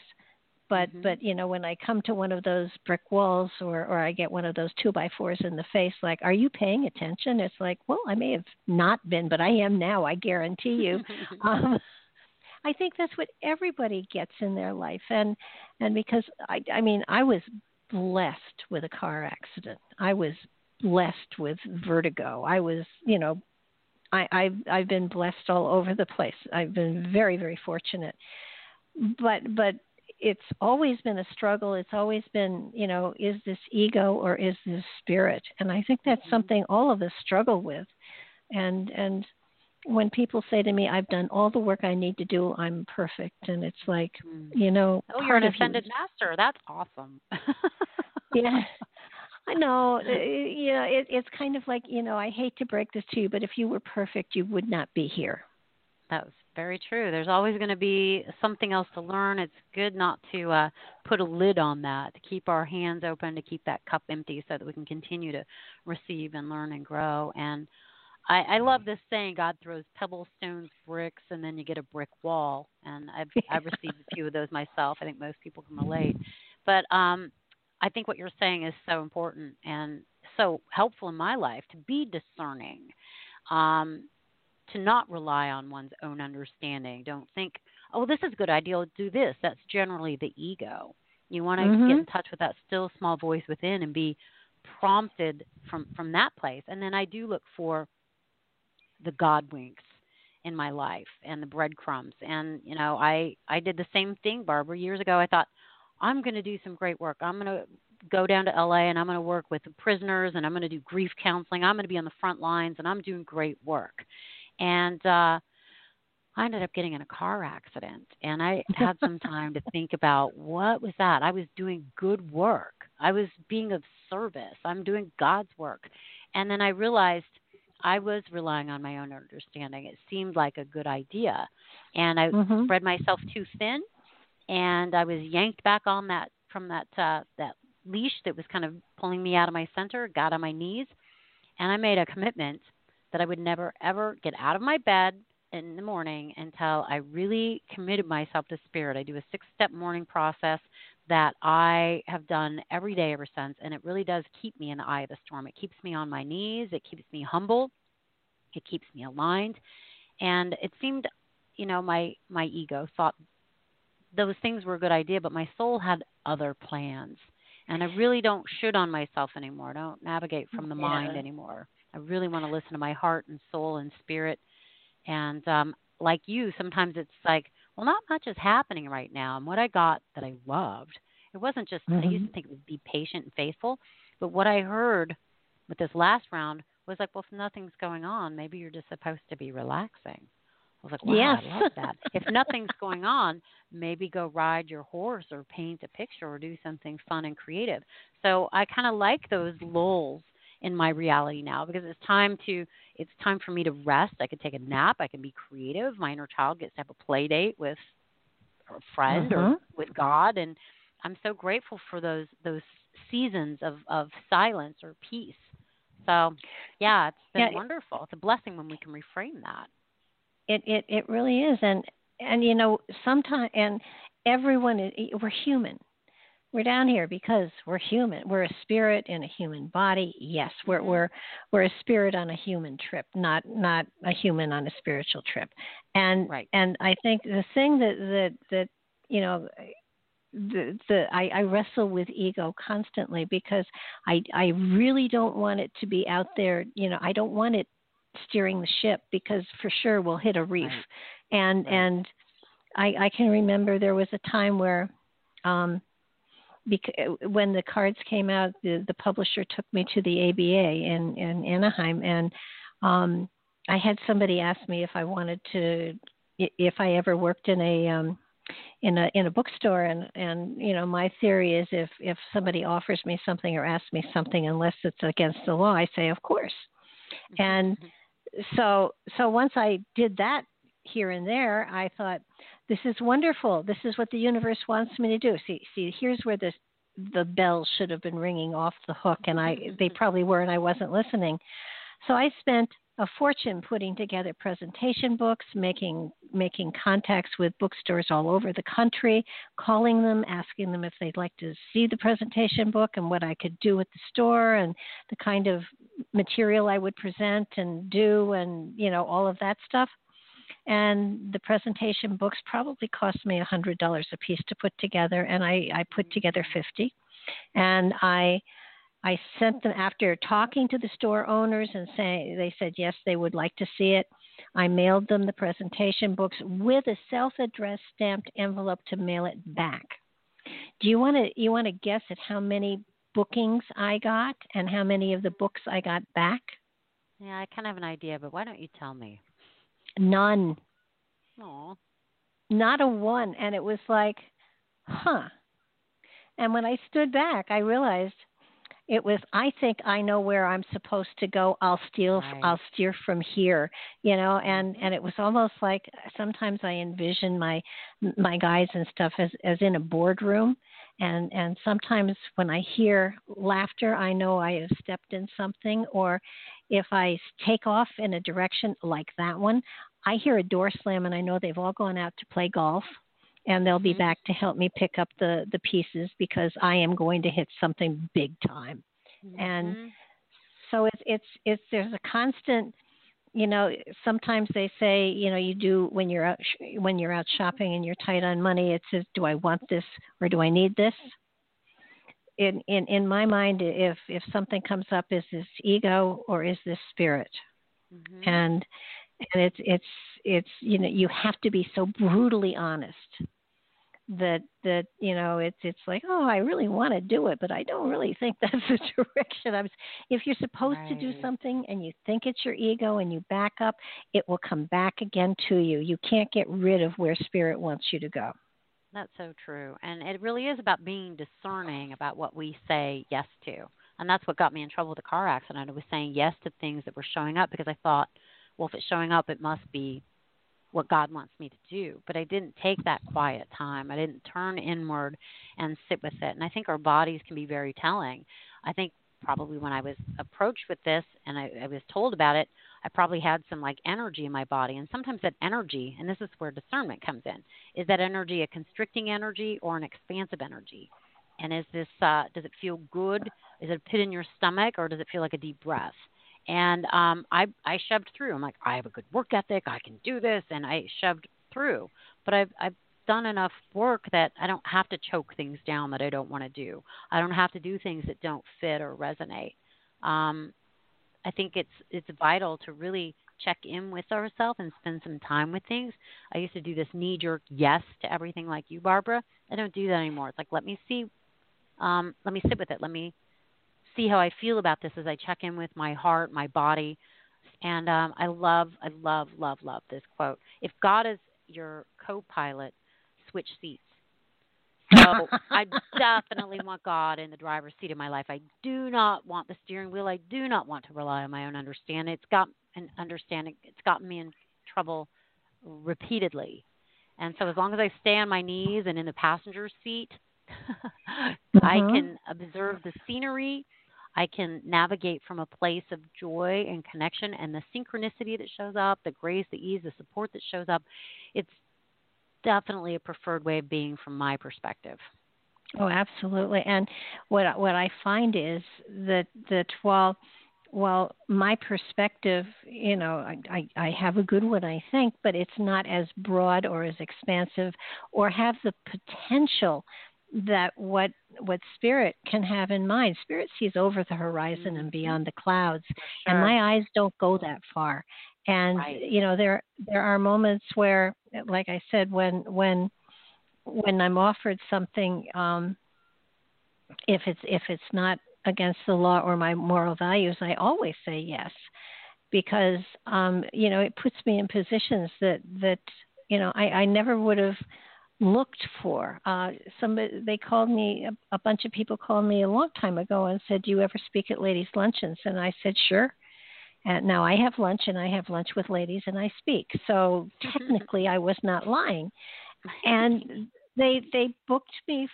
B: But mm-hmm. but you know when i come to one of those brick walls or or i get one of those two by fours in the face like are you paying attention? It's like well i may have not been but i am now i guarantee you. [LAUGHS] Um i think that's what everybody gets in their life. And and because i i mean i was blessed with a car accident. I was blessed with vertigo. I was you know I, I've I've been blessed all over the place. I've been very very fortunate, but but it's always been a struggle. It's always been you know is this ego or is this spirit? And I think that's mm-hmm. something all of us struggle with. And and when people say to me, "I've done all the work I need to do. I'm perfect," and it's like mm. you know,
C: oh, you're an ascended master. That's awesome. [LAUGHS]
B: yeah I know. Uh, you know, it, it's kind of like you know. I hate to break this to you, but if you were perfect, you would not be here.
C: That's very true. There's always going to be something else to learn. It's good not to uh, put a lid on that. To keep our hands open, to keep that cup empty, so that we can continue to receive and learn and grow. And I, I love this saying: God throws pebbles, stones, bricks, and then you get a brick wall. And I've I've [LAUGHS] received a few of those myself. I think most people can relate. But um, I think what you're saying is so important and so helpful in my life to be discerning, um, to not rely on one's own understanding. Don't think, oh, this is a good idea, I'll do this. That's generally the ego. You want to mm-hmm. get in touch with that still small voice within and be prompted from from that place. And then I do look for the God winks in my life and the breadcrumbs. And you know, I I did the same thing, Barbara, years ago. I thought I'm going to do some great work. I'm going to go down to LA and I'm going to work with the prisoners and I'm going to do grief counseling. I'm going to be on the front lines and I'm doing great work. And uh I ended up getting in a car accident and I had some [LAUGHS] time to think about what was that? I was doing good work. I was being of service. I'm doing God's work. And then I realized I was relying on my own understanding. It seemed like a good idea. And I mm-hmm. spread myself too thin and I was yanked back on that from that uh, that leash that was kind of pulling me out of my center. Got on my knees, and I made a commitment that I would never ever get out of my bed in the morning until I really committed myself to spirit. I do a six step morning process that I have done every day ever since, and it really does keep me in the eye of the storm. It keeps me on my knees, it keeps me humble, it keeps me aligned. And it seemed, you know, my my ego thought those things were a good idea, but my soul had other plans. And I really don't shoot on myself anymore. I don't navigate from the
B: yeah.
C: mind anymore. I really want to listen to my heart and soul and spirit. And um, like you, sometimes it's like, well, not much is happening right now. And what I got that I loved, it wasn't just,
B: mm-hmm.
C: I used to think it was be patient and faithful. But what I heard with this last round was like, well, if nothing's going on, maybe you're just supposed to be relaxing. I was like, wow,
B: yes.
C: I love that. if nothing's [LAUGHS] going on, maybe go ride your horse or paint a picture or do something fun and creative. So I kind of like those lulls in my reality now because it's time to it's time for me to rest. I can take a nap. I can be creative. My inner child gets to have a play date with a friend or
B: Mm-hmm.
C: with God, and I'm so grateful for those those seasons of of silence or peace. So, yeah, it's been
B: Yeah.
C: wonderful. It's a blessing when we can reframe that.
B: It it it really is, and and you know sometimes and everyone is, we're human. We're down here because we're human. We're a spirit in a human body. Yes, we're
C: Mhm.
B: we're we're a spirit on a human trip, not not a human on a spiritual trip. And
C: Right.
B: and I think the thing that that that you know the the I, I wrestle with ego constantly because I I really don't want it to be out there. You know, I don't want it steering the ship because for sure we'll hit a reef.
C: Right.
B: And
C: Right.
B: and I I can remember there was a time where um because when the cards came out the the publisher took me to the ABA in in Anaheim and um I had somebody ask me if I wanted to if I ever worked in a um in a in a bookstore and and you know my theory is if if somebody offers me something or asks me something unless it's against the law I say of course and so so once I did that here and there, I thought this is wonderful. This is what the universe wants me to do. See see here's where the the bells should have been ringing off the hook and I they mm-hmm. probably were and I wasn't listening. So I spent a fortune putting together presentation books, making making contacts with bookstores all over the country, calling them, asking them if they'd like to see the presentation book and what I could do at the store and the kind of material I would present and do and you know all of that stuff. And the presentation books probably cost me a hundred dollars a piece to put together, and I, I put together fifty, and I I sent them after talking to the store owners and saying they said yes they would like to see it. I mailed them the presentation books with a self-addressed stamped envelope to mail it back. Do you want to you want to guess at how many bookings I got and how many of the books I got back?
C: Yeah, I kind of have an idea, but why don't you tell me?
B: None.
C: Oh,
B: Not a one. And it was like, huh. And when I stood back, I realized it was i think i know where i'm supposed to go. I'll steal
C: Right.
B: i'll steer from here you know mm-hmm. and and it was almost like sometimes i envision my my guys and stuff as as in a boardroom and and sometimes when i hear laughter i know i have stepped in something or if i take off in a direction like that one i hear a door slam and i know they've all gone out to play golf and they'll be
C: Mhm.
B: back to help me pick up the the pieces because I am going to hit something big time. And
C: Mhm.
B: So it's it's it's there's a constant you know sometimes they say you know you do when you're out sh- when you're out shopping and you're tight on money it says do I want this or do I need this in in in my mind if if something comes up is this ego or is this spirit
C: Mhm.
B: and and it's it's it's you know you have to be so brutally honest that that you know it's it's like oh I really want to do it but I don't really think [LAUGHS] that's the direction I'm if you're supposed to do something and you think it's your ego and you back up it will come back again to you you can't get rid of where spirit wants you to go
C: That's so true. And it really is about being discerning about what we say yes to. And that's what got me in trouble with the car accident. I was saying yes to things that were showing up because I thought, well, if it's showing up, it must be what God wants me to do. But I didn't take that quiet time. I didn't turn inward and sit with it. And I think our bodies can be very telling. I think probably when I was approached with this and I, I was told about it, I probably had some like energy in my body. And sometimes that energy, and this is where discernment comes in, is that energy a constricting energy or an expansive energy? And is this uh, does it feel good? Is it a pit in your stomach or does it feel like a deep breath? And um, I I shoved through. I'm like I have a good work ethic. I can do this, and I shoved through. But I've I've done enough work that I don't have to choke things down that I don't want to do. I don't have to do things that don't fit or resonate. Um, I think it's it's vital to really check in with ourselves and spend some time with things. I used to do this knee jerk yes to everything like you, Barbara. I don't do that anymore. It's like let me see um, let me sit with it. Let me see how I feel about this as I check in with my heart, my body. And um, I love, I love, love, love this quote. If God is your co pilot, switch seats. So I [LAUGHS] definitely want God in the driver's seat of my life. I do not want the steering wheel. I do not want to rely on my own understanding. It's got an understanding. It's gotten me in trouble repeatedly. And so as long as I stay on my knees and in the passenger seat, [LAUGHS] mm-hmm. I can observe the scenery. I can navigate from a place of joy and connection and the synchronicity that shows up, the grace, the ease, the support that shows up. It's definitely a preferred way of being from my perspective.
B: Oh, absolutely. And what what I find is that that while well, my perspective, you know, I, I, I have a good one, I think, but it's not as broad or as expansive or have the potential that what what spirit can have in mind spirit sees over the horizon and mm-hmm. beyond the clouds sure. and my eyes don't go that far and right. you know there there are moments where like i said when when when i'm offered something um if it's if it's not against the law or my moral values i always say yes because um you know it puts me in positions that that you know i i never would have looked for. Uh, somebody they called me a, a bunch of people called me a long time ago and said, "Do you ever speak at ladies' luncheons?" And I said, "Sure." And now I have lunch and I have lunch with ladies and I speak. So [LAUGHS] technically, I was not lying. And they they booked me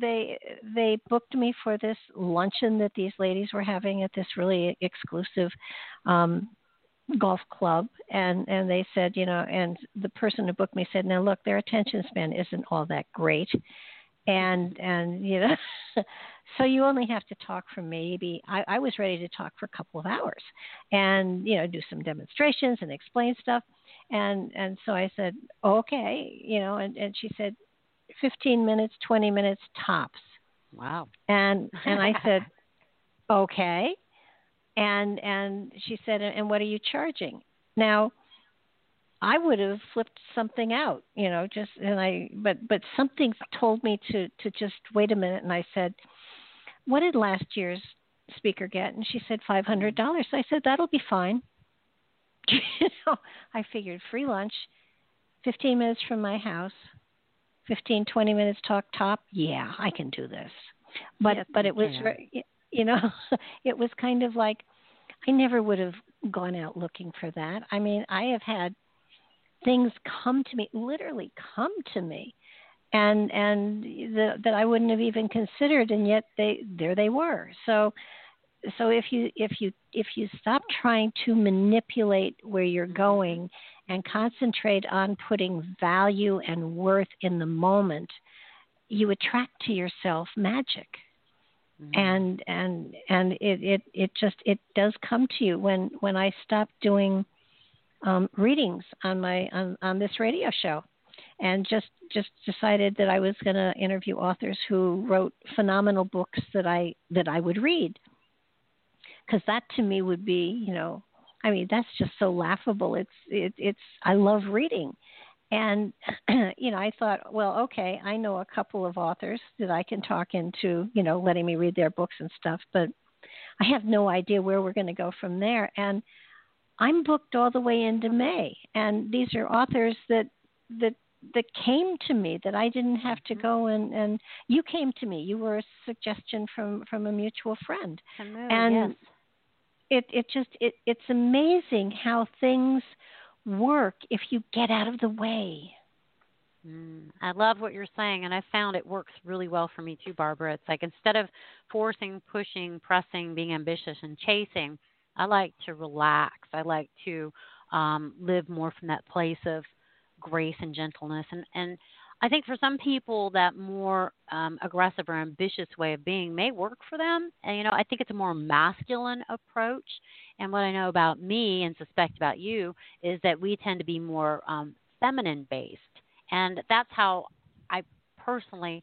B: they they booked me for this luncheon that these ladies were having at this really exclusive um golf club and and they said you know and the person who booked me said now look their attention span isn't all that great. And and you know [LAUGHS] so you only have to talk for maybe I, I was ready to talk for a couple of hours and you know do some demonstrations and explain stuff. And and so i said okay you know and and she said 15 minutes 20 minutes tops.
C: Wow.
B: And and i said [LAUGHS] okay and and she said and what are you charging? Now i would have flipped something out you know just and i but but something told me to to just wait a minute and i said what did last year's speaker get? And she said five hundred dollars. I said that'll be fine. [LAUGHS] You know i figured free lunch fifteen minutes from my house fifteen twenty minutes talk top yeah i can do this. But yes, but it was you know [LAUGHS] it was kind of like I never would have gone out looking for that. I mean, I have had things come to me, literally come to me, and and the, that I wouldn't have even considered, and yet they there they were. So so if you if you if you stop trying to manipulate where you're going and concentrate on putting value and worth in the moment, you attract to yourself magic mm-hmm. and and and it, it it just it does come to you when when I stopped doing um, readings on my on, on this radio show. And just just decided that I was going to interview authors who wrote phenomenal books that I that I would read. Because that to me would be you know I mean that's just so laughable. It's it, it's I love reading and [CLEARS THROAT] you know i thought well okay i know a couple of authors that i can talk into you know letting me read their books and stuff but i have no idea where we're going to go from there and i'm booked all the way into may and these are authors that that that came to me that i didn't have to mm-hmm. go and and you came to me you were a suggestion from from a mutual friend
C: Hello,
B: and
C: yes.
B: it it just it it's amazing how things work if you get out of the way.
C: Mm, I love what you're saying, and I found it works really well for me too, Barbara. It's like instead of forcing, pushing, pressing, being ambitious, and chasing, I like to relax. I like to um, live more from that place of grace and gentleness. And, and I think for some people, that more um, aggressive or ambitious way of being may work for them. And, you know, I think it's a more masculine approach. And what I know about me and suspect about you is that we tend to be more um, feminine based. and that's how I personally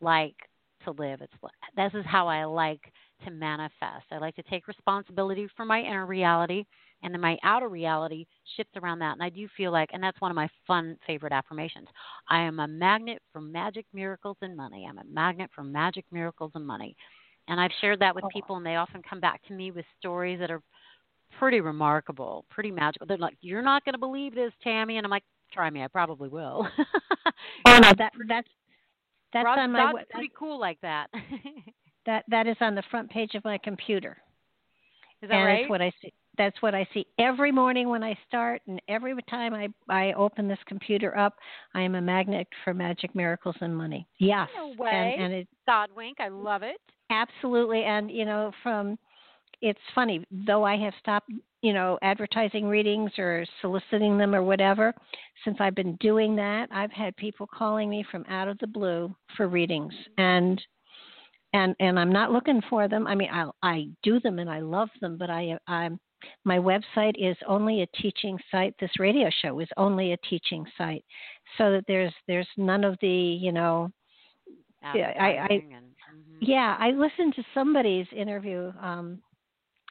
C: like to live. It's this is how I like to manifest. I like to take responsibility for my inner reality, and then my outer reality shifts around that. And I do feel like, and that's one of my fun favorite affirmations. I am a magnet for magic, miracles, and money. I'm a magnet for magic, miracles, and money. And I've shared that with oh. people, and they often come back to me with stories that are pretty remarkable, pretty magical. They're like, "You're not going to believe this, Tammy," and I'm like, "Try me, I probably will." [LAUGHS]
B: oh no, that that's that's
C: Rod,
B: on my.
C: That's pretty cool, like that. [LAUGHS]
B: that that is on the front page of my computer.
C: Is that
B: and
C: right?
B: That's what I see. That's what I see every morning when I start, and every time I I open this computer up, I am a magnet for magic, miracles, and money. Yes,
C: no way.
B: and, and it
C: God wink. I love it.
B: Absolutely, and you know from it's funny though I have stopped you know advertising readings or soliciting them or whatever since I've been doing that I've had people calling me from out of the blue for readings mm-hmm. and and and I'm not looking for them I mean I I do them and I love them but I I'm my website is only a teaching site this radio show is only a teaching site so that there's there's none of the you know I, I, I mm-hmm. yeah I listened to somebody's interview um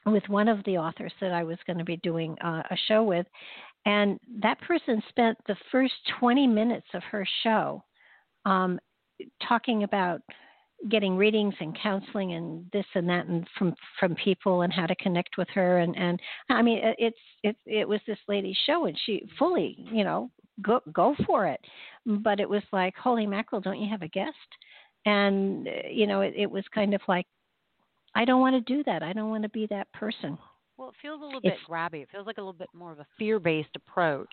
B: with one of the authors that I was going to be doing uh, a show with. And that person spent the first 20 minutes of her show um, talking about getting readings and counseling and this and that and from from people and how to connect with her and and I mean it's it it was this lady's show and she fully you know go go for it but it was like holy mackerel don't you have a guest and you know it, it was kind of like I don't want to do that. I don't want to be that person.
C: Well, it feels a little it's, bit grabby. It feels like a little bit more of a fear-based approach.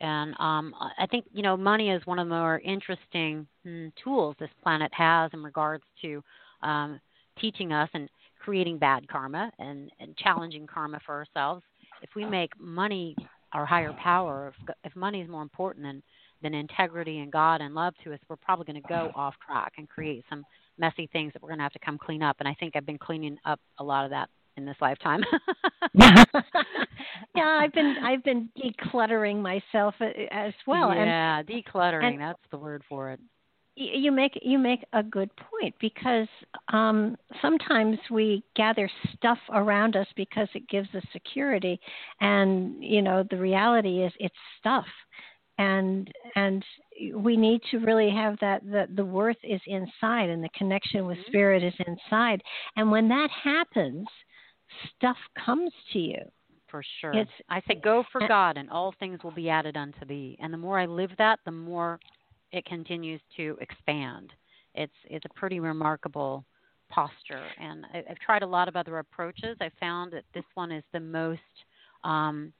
C: And um, I think you know money is one of the more interesting hmm, tools this planet has in regards to um, teaching us and creating bad karma and, and challenging karma for ourselves. If we make money our higher power, if, if money is more important than than integrity and God and love to us, we're probably going to go off track and create some messy things that we're going to have to come clean up. And I think I've been cleaning up a lot of that in this lifetime. [LAUGHS] [LAUGHS]
B: yeah, I've been I've been decluttering myself uh, as well.
C: Yeah, and, decluttering. And that's the word for it.
B: You make you make a good point because um, sometimes we gather stuff around us because it gives us security, and you know the reality is it's stuff and and we need to really have that the, the worth is inside and the connection with mm-hmm. spirit is inside and when that happens stuff comes to you.
C: For sure. It's, i say go for god and all things will be added unto thee. And the more i live that the more it continues to expand. It's it's a pretty remarkable posture. And I, have tried a lot of other approaches. I found that this one is the most um,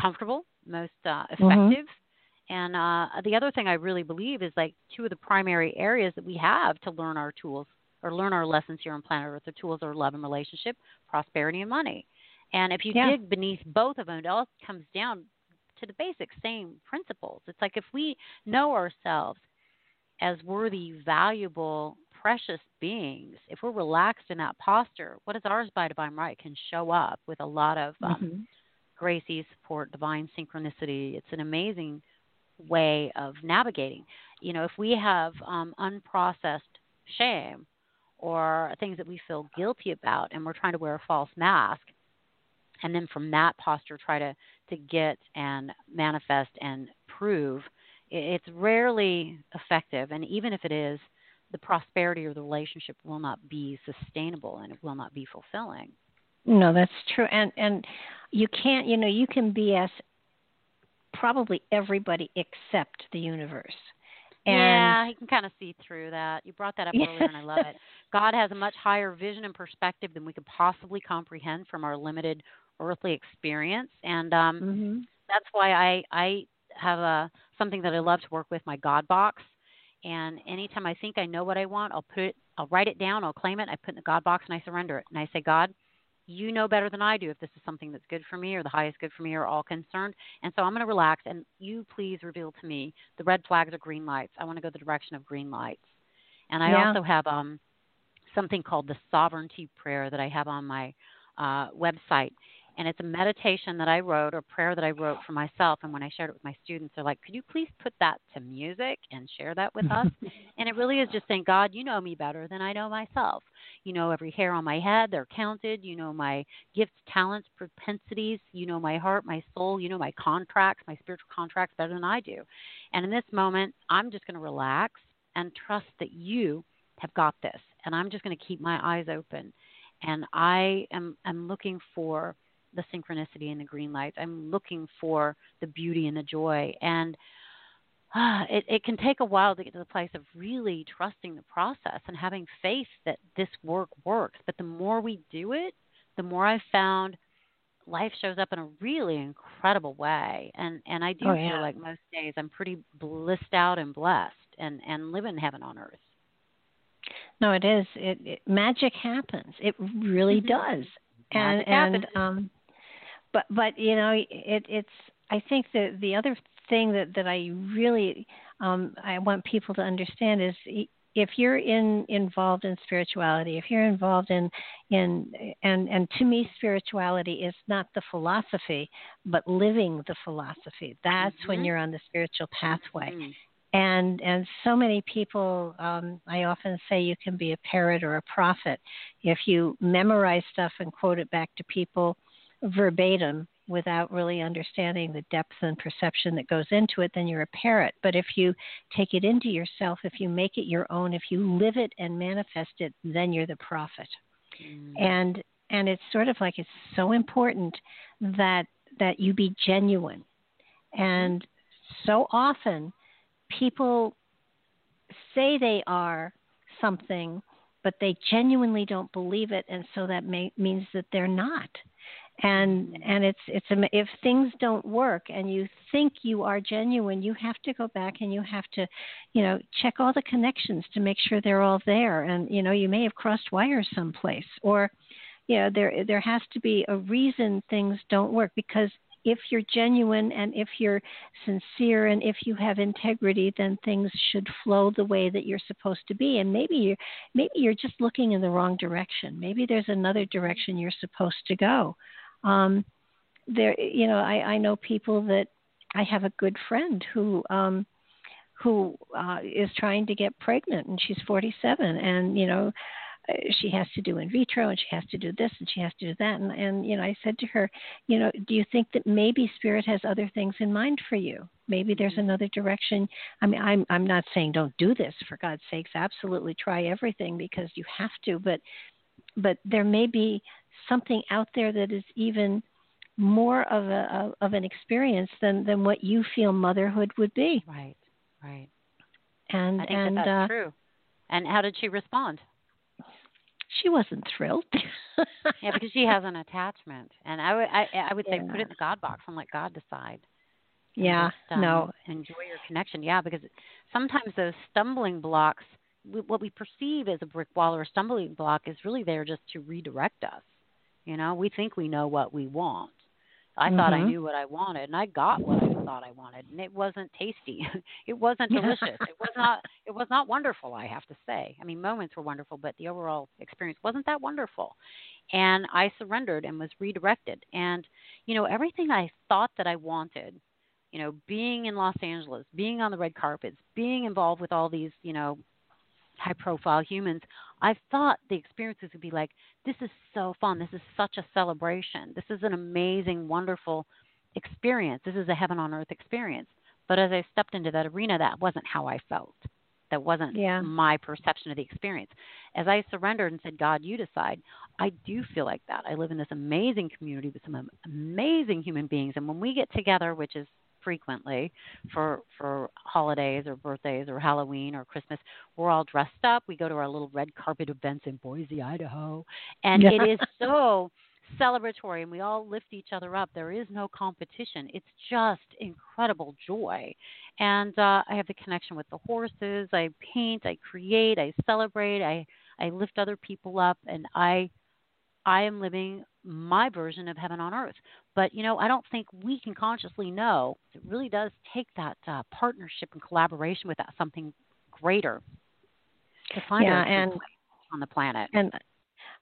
C: comfortable most uh, mm-hmm. effective. Mm-hmm and uh, the other thing I really believe is like two of the primary areas that we have to learn our tools or learn our lessons here on planet Earth. The tools are love and relationship, prosperity and money. And if you yeah. dig beneath both of them, it all comes down to the basic same principles. It's like if we know ourselves as worthy, valuable, precious beings, if we're relaxed in that posture, what is ours by divine right can show up with a lot of um, mm-hmm. grace, ease, support, divine synchronicity. It's an amazing way of navigating. You know, if we have um, unprocessed shame or things that we feel guilty about and we're trying to wear a false mask, and then from that posture try to, to get and manifest and prove, it's rarely effective. And even if it is, the prosperity or the relationship will not be sustainable and it will not be fulfilling.
B: No, that's true. And and you can't, you know, you can be as probably everybody except the universe. And
C: yeah, he can kind of see through that. You brought that up [LAUGHS] earlier, and I love it. God has a much higher vision and perspective than we could possibly comprehend from our limited earthly experience, and um, mm-hmm. that's why I I have a something that I love to work with my God box. And anytime I think I know what I want, I'll put it, I'll write it down, I'll claim it, I put it in the God box, and I surrender it. And I say, God, you know better than I do if this is something that's good for me or the highest good for me or all concerned. And so I'm going to relax and you please reveal to me the red flags or green lights. I want to go the direction of green lights. And I yeah. also have um, something called the sovereignty prayer that I have on my uh, website. And it's a meditation that I wrote or prayer that I wrote for myself. And when I shared it with my students, they're like, "Could you please put that to music and share that with us?" [LAUGHS] and it really is just saying, "God, you know me better than I know myself. You know every hair on my head; they're counted. You know my gifts, talents, propensities. You know my heart, my soul. You know my contracts, my spiritual contracts better than I do. And in this moment, I'm just going to relax and trust that you have got this. And I'm just going to keep my eyes open." and I am am looking for the synchronicity and the green lights. I'm looking for the beauty and the joy. And uh, it, it can take a while to get to the place of really trusting the process and having faith that this work works. But the more we do it, the more I've found life shows up in a really incredible way. And and I do
B: oh,
C: yeah. feel like most days I'm pretty blissed out and blessed and and live in heaven on earth.
B: No, it is. It, it magic happens. It really mm-hmm. does.
C: And
B: and um but but you know it it's I think that the other thing that that I really um, I want people to understand is if you're in involved in spirituality, if you're involved in in and and to me spirituality is not the philosophy, but living the philosophy. That's mm-hmm. when you're on the spiritual pathway. Mm-hmm. And and so many people, um, I often say you can be a parrot or a prophet if you memorize stuff and quote it back to people verbatim without really understanding the depth and perception that goes into it, then you're a parrot. But if you take it into yourself, if you make it your own, if you live it and manifest it, then you're the prophet. Mm. And and it's sort of like it's so important that that you be genuine. And so often people say they are something, but they genuinely don't believe it, and so that may, means that they're not and mm-hmm. and it's it's if things don't work and you think you are genuine you have to go back and you have to you know check all the connections to make sure they're all there. And you know you may have crossed wires someplace or you know there there has to be a reason things don't work because if you're genuine and if you're sincere and if you have integrity then things should flow the way that you're supposed to be. And maybe you're maybe you're just looking in the wrong direction. Maybe there's another direction you're supposed to go um, there, you know, I, I know people that I have a good friend who um, who uh, is trying to get pregnant, and she's 47, and you know, uh, she has to do in vitro, and she has to do this, and she has to do that, and, and you know, I said to her, you know, do you think that maybe spirit has other things in mind for you? Maybe there's mm-hmm. another direction. I mean, I'm I'm not saying don't do this for God's sakes. Absolutely try everything because you have to, but but there may be something out there that is even more of a of an experience than than what you feel motherhood would be.
C: Right, right.
B: And
C: I think
B: and
C: that that's
B: uh,
C: true. And how did she respond?
B: She wasn't thrilled. [LAUGHS]
C: yeah, because she has an attachment, and I would I, I would say
B: yeah.
C: put it in the God box and let God decide.
B: Yeah,
C: just, um,
B: no.
C: Enjoy your connection. Yeah, because sometimes those stumbling blocks, what we perceive as a brick wall or a stumbling block, is really there just to redirect us. You know, we think we know what we want. I mm-hmm. thought I mm-hmm. knew what I wanted, and I got what I thought I wanted, and it wasn't tasty. [LAUGHS] it wasn't delicious. it was not. [LAUGHS] It was not wonderful. I have to say. I mean, moments were wonderful, but the overall experience wasn't that wonderful. And I surrendered and was redirected. And you know, everything I thought that I wanted, you know, being in Los Angeles, being on the red carpets, being involved with all these, you know, high profile humans, I thought the experiences would be like, this is so fun. This is such a celebration. This is an amazing, wonderful experience. This is a heaven on earth experience. But as I stepped into that arena, that wasn't how I felt. That wasn't
B: yeah.
C: my perception of the experience. As I surrendered and said, God, you decide, I do feel like that. I live in this amazing community with some amazing human beings. And when we get together, which is frequently for for holidays or birthdays or Halloween or Christmas. We're all dressed up. We go to our little red carpet events in Boise, Idaho, and yeah. it is so celebratory and we all lift each other up. There is no competition. It's just incredible joy. And uh, I have the connection with the horses. I paint, I create, I celebrate, I I lift other people up and I I am living my version of heaven on earth. But you know, I don't think we can consciously know. It really does take that uh, partnership and collaboration with that something greater to find
B: yeah, and
C: on the planet.
B: And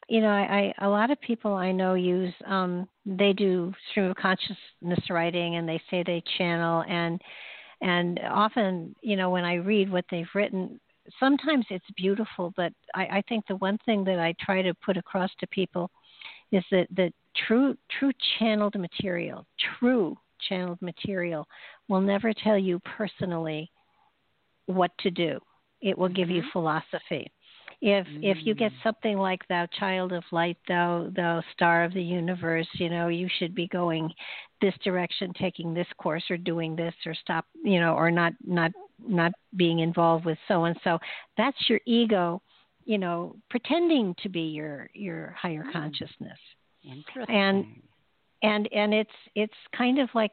B: you know, I, I a lot of people I know use um they do stream of consciousness writing and they say they channel and and often, you know, when I read what they've written, sometimes it's beautiful, but I, I think the one thing that I try to put across to people is that that true true channeled material, true channeled material will never tell you personally what to do. It will give you mm-hmm. philosophy. If mm. if you get mm. something like thou child of light, thou thou star of the universe, you know, you should be going this direction, taking this course or doing this or stop, you know, or not not not being involved with so and so. That's your ego, you know, pretending to be your your higher mm. consciousness.
C: Interesting.
B: And and and it's it's kind of like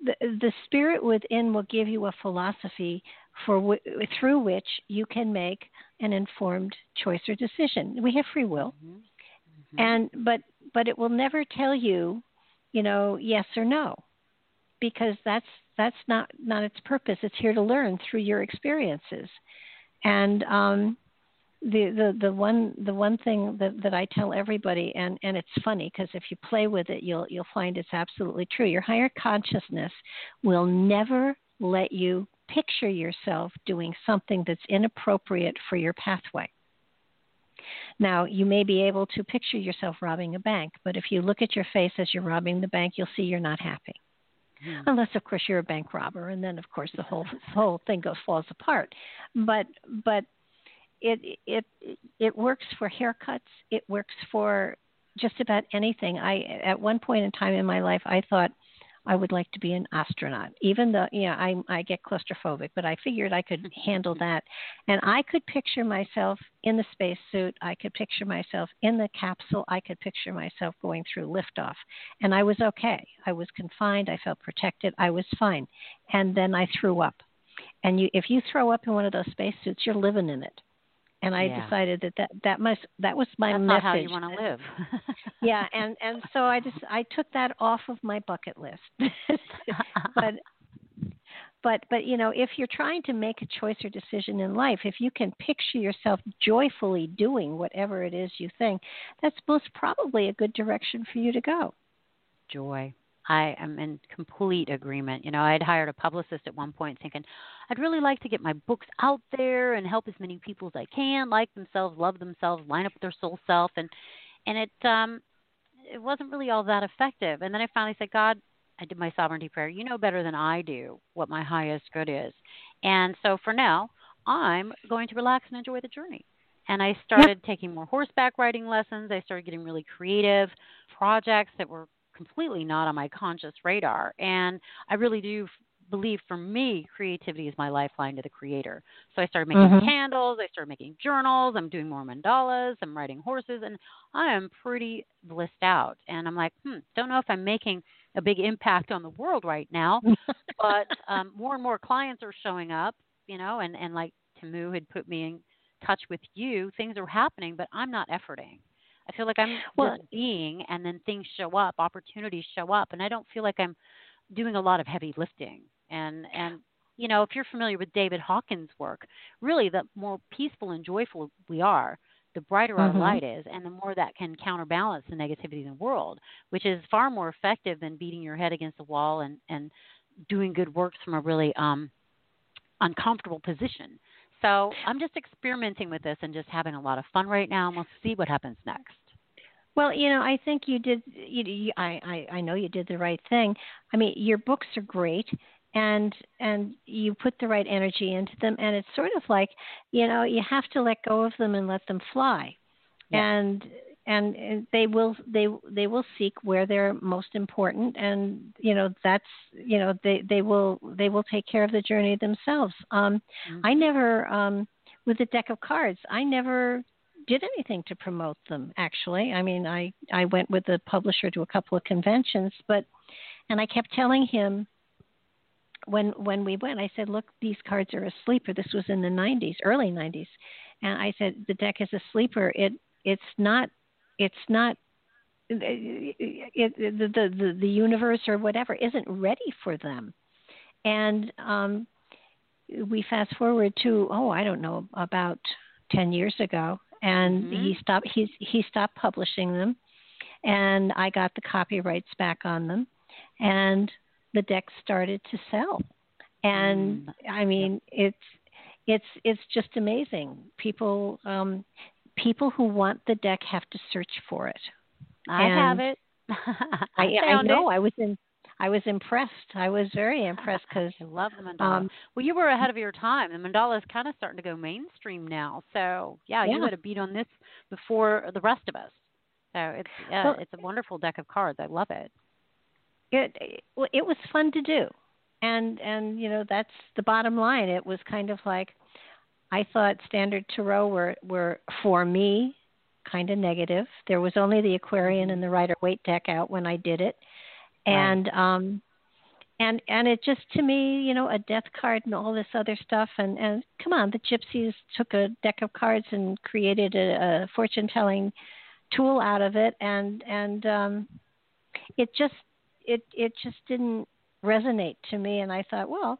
B: the the spirit within will give you a philosophy for w- through which you can make an informed choice or decision. We have free will, mm-hmm. Mm-hmm. and but but it will never tell you, you know, yes or no, because that's that's not not its purpose. It's here to learn through your experiences, and um, the the the one the one thing that that I tell everybody, and and it's funny because if you play with it, you'll you'll find it's absolutely true. Your higher consciousness will never let you picture yourself doing something that's inappropriate for your pathway. Now, you may be able to picture yourself robbing a bank, but if you look at your face as you're robbing the bank, you'll see you're not happy. Mm. Unless, of course, you're a bank robber, and then, of course, the whole [LAUGHS] whole thing goes falls apart. But but it it it works for haircuts. It works for just about anything. I at one point in time in my life, I thought I would like to be an astronaut. Even though, you know, I I get claustrophobic, but I figured I could handle mm-hmm. that. And I could picture myself in the spacesuit. I could picture myself in the capsule. I could picture myself going through liftoff. And I was okay. I was confined. I felt protected. I was fine. And then I threw up. And you, if you throw up in one of those spacesuits, you're living in it and I yeah. decided that, that that must that was my
C: That's
B: message.
C: Not how you want to live. [LAUGHS]
B: yeah, and and so I just I took that off of my bucket list. [LAUGHS] but but but you know, if you're trying to make a choice or decision in life, if you can picture yourself joyfully doing whatever it is you think, that's most probably a good direction for you to go.
C: Joy. I am in complete agreement. You know, I had hired a publicist at one point thinking, I'd really like to get my books out there and help as many people as I can, like themselves, love themselves, line up with their soul self and and it um it wasn't really all that effective. And then I finally said, God, I did my sovereignty prayer. You know better than I do what my highest good is. And so for now, I'm going to relax and enjoy the journey. And I started yep. taking more horseback riding lessons. I started getting really creative projects that were completely not on my conscious radar. And I really do believe for me, creativity is my lifeline to the creator. So I started making mm-hmm. candles, I started making journals, I'm doing more mandalas, I'm riding horses, and I am pretty blissed out. And I'm like, hmm, don't know if I'm making a big impact on the world right now, [LAUGHS] but um, more and more clients are showing up, you know, and, and like Tamu had put me in touch with you, things are happening, but I'm not efforting. I feel like I'm well, just being, and then things show up, opportunities show up, and I don't feel like I'm doing a lot of heavy lifting. And and you know, if you're familiar with David Hawkins' work, really, the more peaceful and joyful we are, the brighter mm-hmm. our light is, and the more that can counterbalance the negativity in the world, which is far more effective than beating your head against the wall and and doing good works from a really um, uncomfortable position. So I'm just experimenting with this and just having a lot of fun right now, and we'll see what happens next.
B: Well, you know, I think you did. You, you, I, I I know you did the right thing. I mean, your books are great, and and you put the right energy into them, and it's sort of like, you know, you have to let go of them and let them fly, yeah. and and they will they they will seek where they're most important and you know that's you know they they will they will take care of the journey themselves um mm-hmm. i never um with the deck of cards i never did anything to promote them actually. I mean i i went with the publisher to a couple of conventions but and i kept telling him when when we went i said look these cards are a sleeper. This was in the 90s early 90s and i said the deck is a sleeper. It it's not it's not it, it, the, the the universe or whatever isn't ready for them. And um we fast forward to oh i don't know about 10 years ago and
C: Mm-hmm.
B: he stopped. He's he stopped publishing them, and I got the copyrights back on them, and the deck started to sell. And
C: Mm.
B: I mean, it's it's it's just amazing. People um, people who want the deck have to search for it.
C: I have it. [LAUGHS]
B: I, I know.
C: It.
B: I was in. I was impressed. I was very impressed because [LAUGHS]
C: I love the mandala.
B: um,
C: well, you were ahead of your time. The mandala is kind of starting to go mainstream now. So yeah, you had a beat on this before the rest of us. So it's yeah,
B: Well-
C: it's a wonderful deck of cards. I love it.
B: it it, well, it was fun to do and and you know that's the bottom line it was kind of like i thought standard tarot were were for me kind of negative there was only the aquarian and the rider waite deck out when i did it And um and and it just to me you know a death card and all this other stuff and and come on the gypsies took a deck of cards and created a, a fortune telling tool out of it and and um it just it it just didn't resonate to me and I thought, well,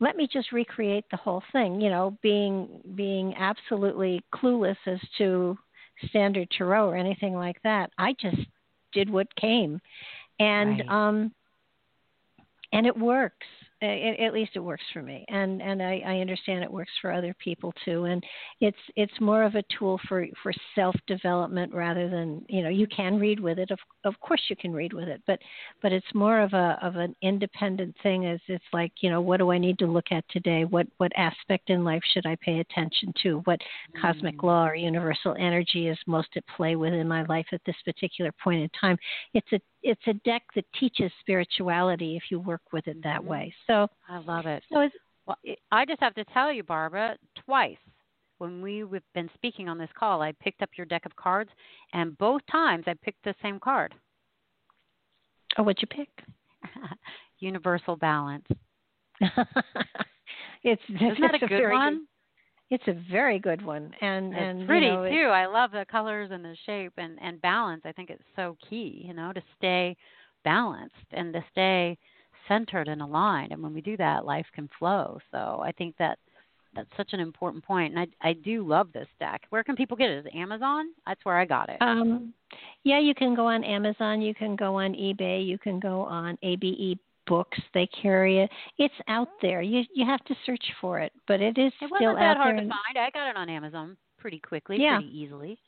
B: let me just recreate the whole thing, you know, being being absolutely clueless as to standard tarot or anything like that. I just did what came. And
C: Right.
B: um and it works. It, at least it works for me, and and I, I understand it works for other people too. And it's it's more of a tool for for self development rather than you know you can read with it. Of of course you can read with it, but but it's more of a of an independent thing. As it's like you know what do I need to look at today? What what aspect in life should I pay attention to? What cosmic
C: Mm.
B: law or universal energy is most at play within my life at this particular point in time? It's a it's a deck that teaches spirituality if you work with it that
C: Mhm.
B: way. So
C: I love it.
B: so it's
C: Well, I just have to tell you, Barbara, twice when we've been speaking on this call, I picked up your deck of cards, and both times I picked the same card
B: oh, what'd you pick? [LAUGHS]
C: Universal Balance. [LAUGHS]
B: it's
C: Isn't that
B: it's
C: a good one?
B: It's a very good one, and
C: It's
B: and
C: pretty
B: you know, it-
C: too. I love the colors and the shape and and balance. I think it's so key, you know, to stay balanced and to stay centered and aligned. And when we do that, life can flow. So I think that that's such an important point. And I I do love this deck. Where can people get it? Is it Amazon? That's where I got it.
B: Um, yeah, you can go on Amazon, you can go on eBay, you can go on ABE Books. They carry it. It's out there. You you have to search for it, but it is
C: it
B: still
C: wasn't that hard to find. I got it on Amazon pretty quickly,
B: Yeah.
C: pretty easily.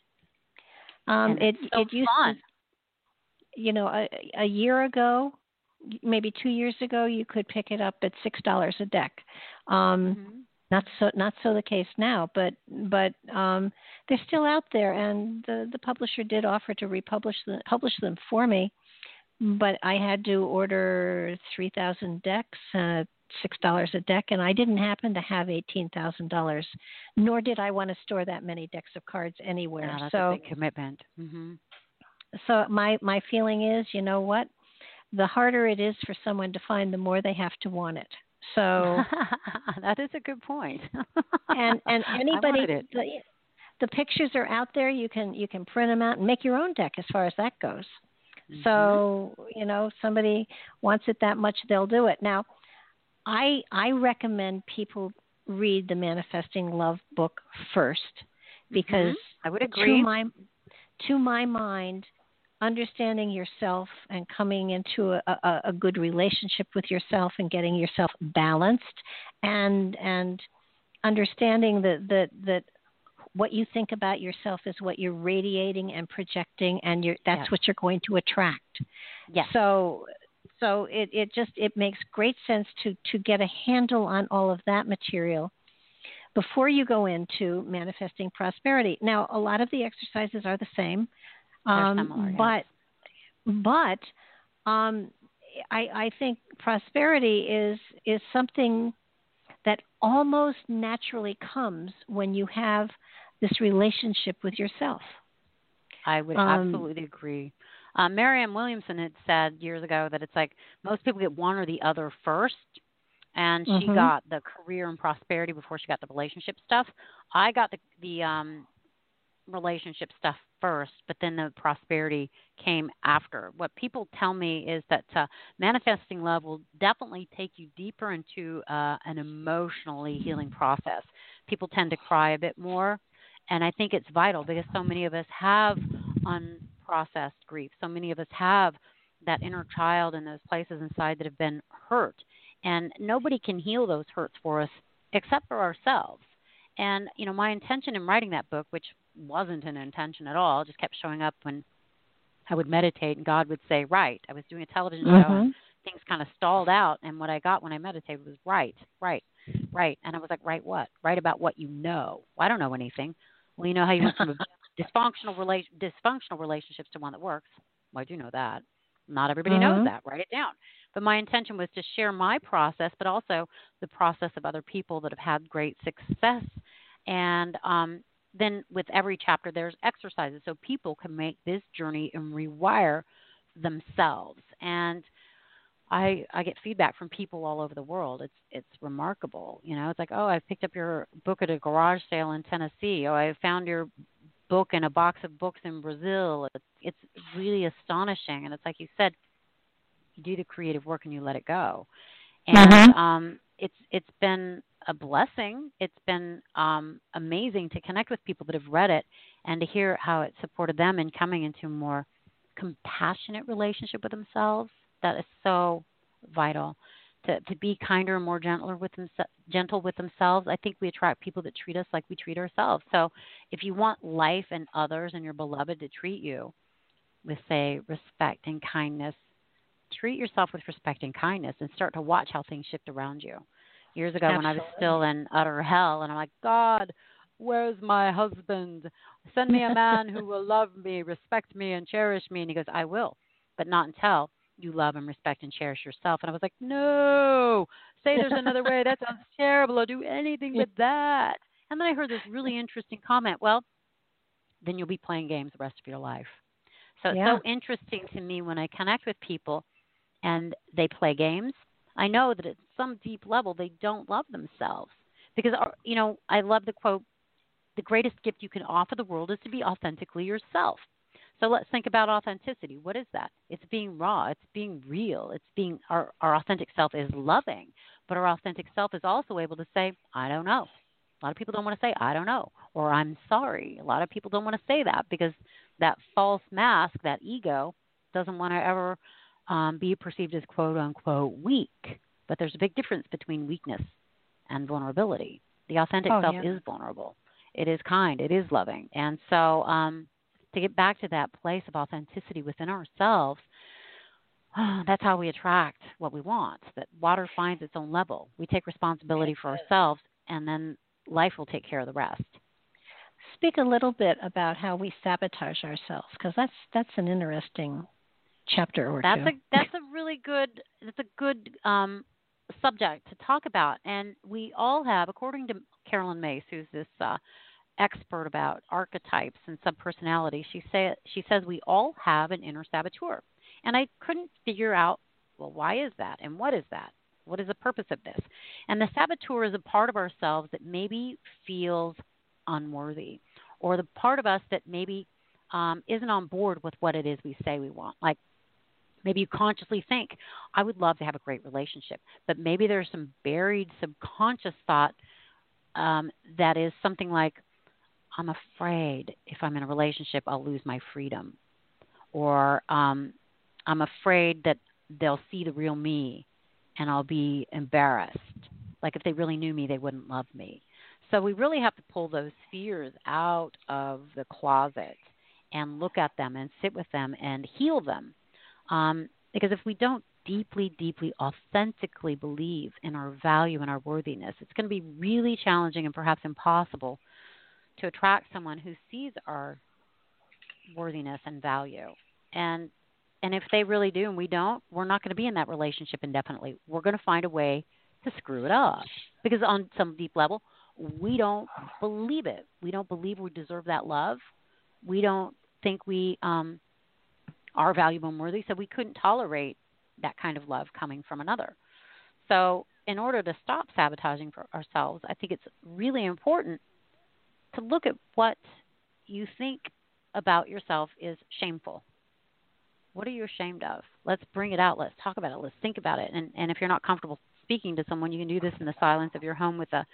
B: Um,
C: and
B: it
C: so
B: it used
C: fun.
B: to, you know, a, a year ago, maybe two years ago, you could pick it up at six dollars a deck. Um,
C: Mhm.
B: not so not so the case now but but um they're still out there and the the publisher did offer to republish the publish them for me but i had to order 3000 decks uh six dollars a deck and i didn't happen to have eighteen thousand dollars nor did i want to store that many decks of cards anywhere
C: Yeah, that's
B: so
C: a big commitment. hmm
B: so my my feeling is you know what? The harder it is for someone to find the more they have to want it. So [LAUGHS]
C: that is a good point.
B: and and [LAUGHS] anybody the pictures are out there you can you can print them out and make your own deck as far as that goes
C: Mhm.
B: so you know somebody wants it that much they'll do it now i i recommend people read the manifesting love book first because
C: Mhm. I would
B: to
C: agree.
B: my to my mind understanding yourself and coming into a, a, a good relationship with yourself and getting yourself balanced and and understanding that that that what you think about yourself is what you're radiating and projecting and you're that's
C: Yes.
B: what you're going to attract
C: yes.
B: so so it, it just it makes great sense to to get a handle on all of that material before you go into manifesting prosperity. Now, a lot of the exercises are the same, um,
C: similar, yes.
B: but but um, I, I think prosperity is is something that almost naturally comes when you have this relationship with yourself.
C: I would
B: Um,
C: absolutely agree. Uh, Marianne Williamson had said years ago that it's like most people get one or the other first, and she
B: Mhm.
C: got the career and prosperity before she got the relationship stuff. I got the the um, relationship stuff first, but then the prosperity came after. What people tell me is that uh, manifesting love will definitely take you deeper into uh, an emotionally healing process. People tend to cry a bit more, and I think it's vital because so many of us have unprocessed grief. So many of us have that inner child and those places inside that have been hurt. And nobody can heal those hurts for us except for ourselves. And, you know, my intention in writing that book, which wasn't an intention at all, just kept showing up when I would meditate and God would say, Right. I was doing a television
B: mm-hmm.
C: show and things kind of stalled out. And what I got when I meditated was right, right, right. And I was like, Right what? Right about what you know. Well, I don't know anything. Well, you know how you went from a dysfunctional, relation, dysfunctional relationships to one that works. Well, I do know that. Not everybody
B: mm-hmm.
C: knows that. Write it down. But my intention was to share my process, but also the process of other people that have had great success. And um, then with every chapter, there's exercises so people can make this journey and rewire themselves. And I I get feedback from people all over the world. It's it's remarkable. You know, it's like, oh, I picked up your book at a garage sale in Tennessee. Oh, I found your book in a box of books in Brazil. It's, it's really astonishing. And it's like you said, you do the creative work and you let it go. And
B: mm-hmm.
C: um, it's it's been a blessing. It's been um, amazing to connect with people that have read it and to hear how it supported them in coming into a more compassionate relationship with themselves. That is so vital. To, to be kinder and more gentler with them, gentle with themselves. I think we attract people that treat us like we treat ourselves. So, if you want life and others and your beloved to treat you with, say, respect and kindness, treat yourself with respect and kindness and start to watch how things shift around you. Years ago,
B: Absolutely.
C: when I was still in utter hell, and I'm like, God, where's my husband? Send me a man who will love me, respect me, and cherish me. And he goes, I will, but not until you love and respect and cherish yourself. And I was like, no, say there's another way. That sounds [LAUGHS] terrible. I'll do anything but that. And then I heard this really interesting comment. Well, then you'll be playing games the rest of your life. So it's
B: yeah.
C: so interesting to me when I connect with people and they play games. I know that at some deep level they don't love themselves because uh, you know I love the quote the greatest gift you can offer the world is to be authentically yourself. So let's think about authenticity. What is that? It's being raw, it's being real, it's being our, our authentic self is loving, but our authentic self is also able to say, I don't know. A lot of people don't want to say, I don't know, or I'm sorry. A lot of people don't want to say that because that false mask, that ego, doesn't want to ever um, be perceived as quote unquote weak. But there's a big difference between weakness and vulnerability. The authentic
B: oh,
C: self
B: yeah.
C: is vulnerable. It is kind. It is loving. And so, um, to get back to that place of authenticity within ourselves, [SIGHS] that's how we attract what we want. That water finds its own level. We take responsibility for ourselves, and then life will take care of the rest
B: speak a little bit about how we sabotage ourselves because that's that's an interesting chapter or
C: that's
B: two.
C: a that's a really good that's a good um, subject to talk about, and we all have, according to Carolyn Myss, who's this uh, expert about archetypes and subpersonality. She say she says we all have an inner saboteur, and I couldn't figure out well why is that and what is that. What is the purpose of this? And the saboteur is a part of ourselves that maybe feels unworthy, or the part of us that maybe um, isn't on board with what it is we say we want. Like maybe you consciously think, I would love to have a great relationship, but maybe there's some buried subconscious thought um, that is something like, I'm afraid if I'm in a relationship, I'll lose my freedom. Or um, I'm afraid that they'll see the real me and I'll be embarrassed. Like if they really knew me, they wouldn't love me. So we really have to pull those fears out of the closet and look at them and sit with them and heal them. Um, because if we don't deeply, deeply, authentically believe in our value and our worthiness, it's going to be really challenging and perhaps impossible to attract someone who sees our worthiness and value. And and if they really do and we don't, we're not going to be in that relationship indefinitely. We're going to find a way to screw it up because on some deep level, we don't believe it. We don't believe we deserve that love. We don't think we um, are valuable and worthy, so we couldn't tolerate that kind of love coming from another. So, in order to stop sabotaging for ourselves, I think it's really important to look at what you think about yourself is shameful. What are you ashamed of? Let's bring it out. Let's talk about it. Let's think about it. And, and if you're not comfortable speaking to someone, you can do this in the silence of your home with a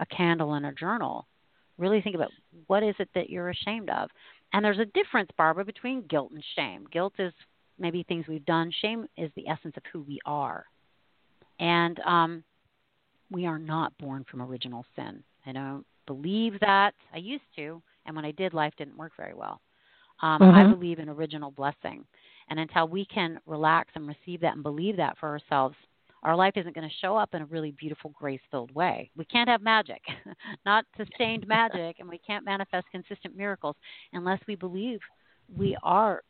C: a candle and a journal. Really think about what is it that you're ashamed of. And there's a difference, Barbara, between guilt and shame. Guilt is maybe things we've done. Shame is the essence of who we are. And um, we are not born from original sin. I don't believe that. I used to, and when I did, life didn't work very well. Um, mm-hmm. I believe in original blessing. And until we can relax and receive that and believe that for ourselves, our life isn't going to show up in a really beautiful, grace filled way. We can't have magic, [LAUGHS] not sustained [LAUGHS] magic, and we can't manifest consistent miracles unless we believe we are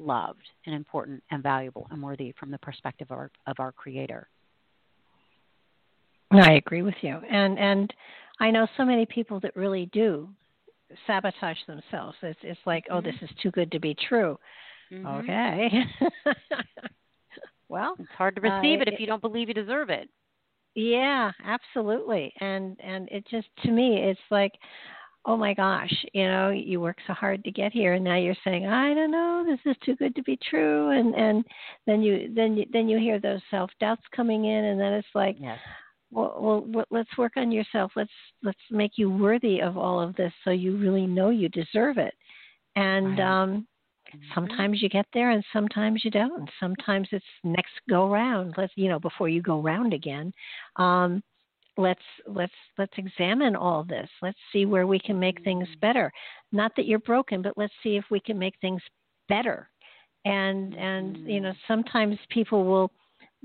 C: loved and important and valuable and worthy from the perspective of our, of our Creator.
B: I agree with you, and and I know so many people that really do sabotage themselves. It's it's like, oh, mm-hmm. oh, this is too good to be true. Mm-hmm. Okay. [LAUGHS] well,
C: it's hard to receive uh, it if you don't believe you deserve it.
B: Yeah, absolutely. And and it just to me, it's like, oh my gosh, you know, you work so hard to get here, and now you're saying, I don't know, this is too good to be true, and and then you then you then you hear those self doubts coming in, and then it's like.
C: Yes
B: well, well, let's work on yourself. Let's let's make you worthy of all of this, so you really know you deserve it. And right. um, mm-hmm. sometimes you get there, and sometimes you don't. Sometimes it's next go round. Let's you know before you go round again. Um, let's let's let's examine all this. Let's see where we can make things mm-hmm. better. Not that you're broken, but let's see if we can make things better. And and you know mm-hmm. sometimes people will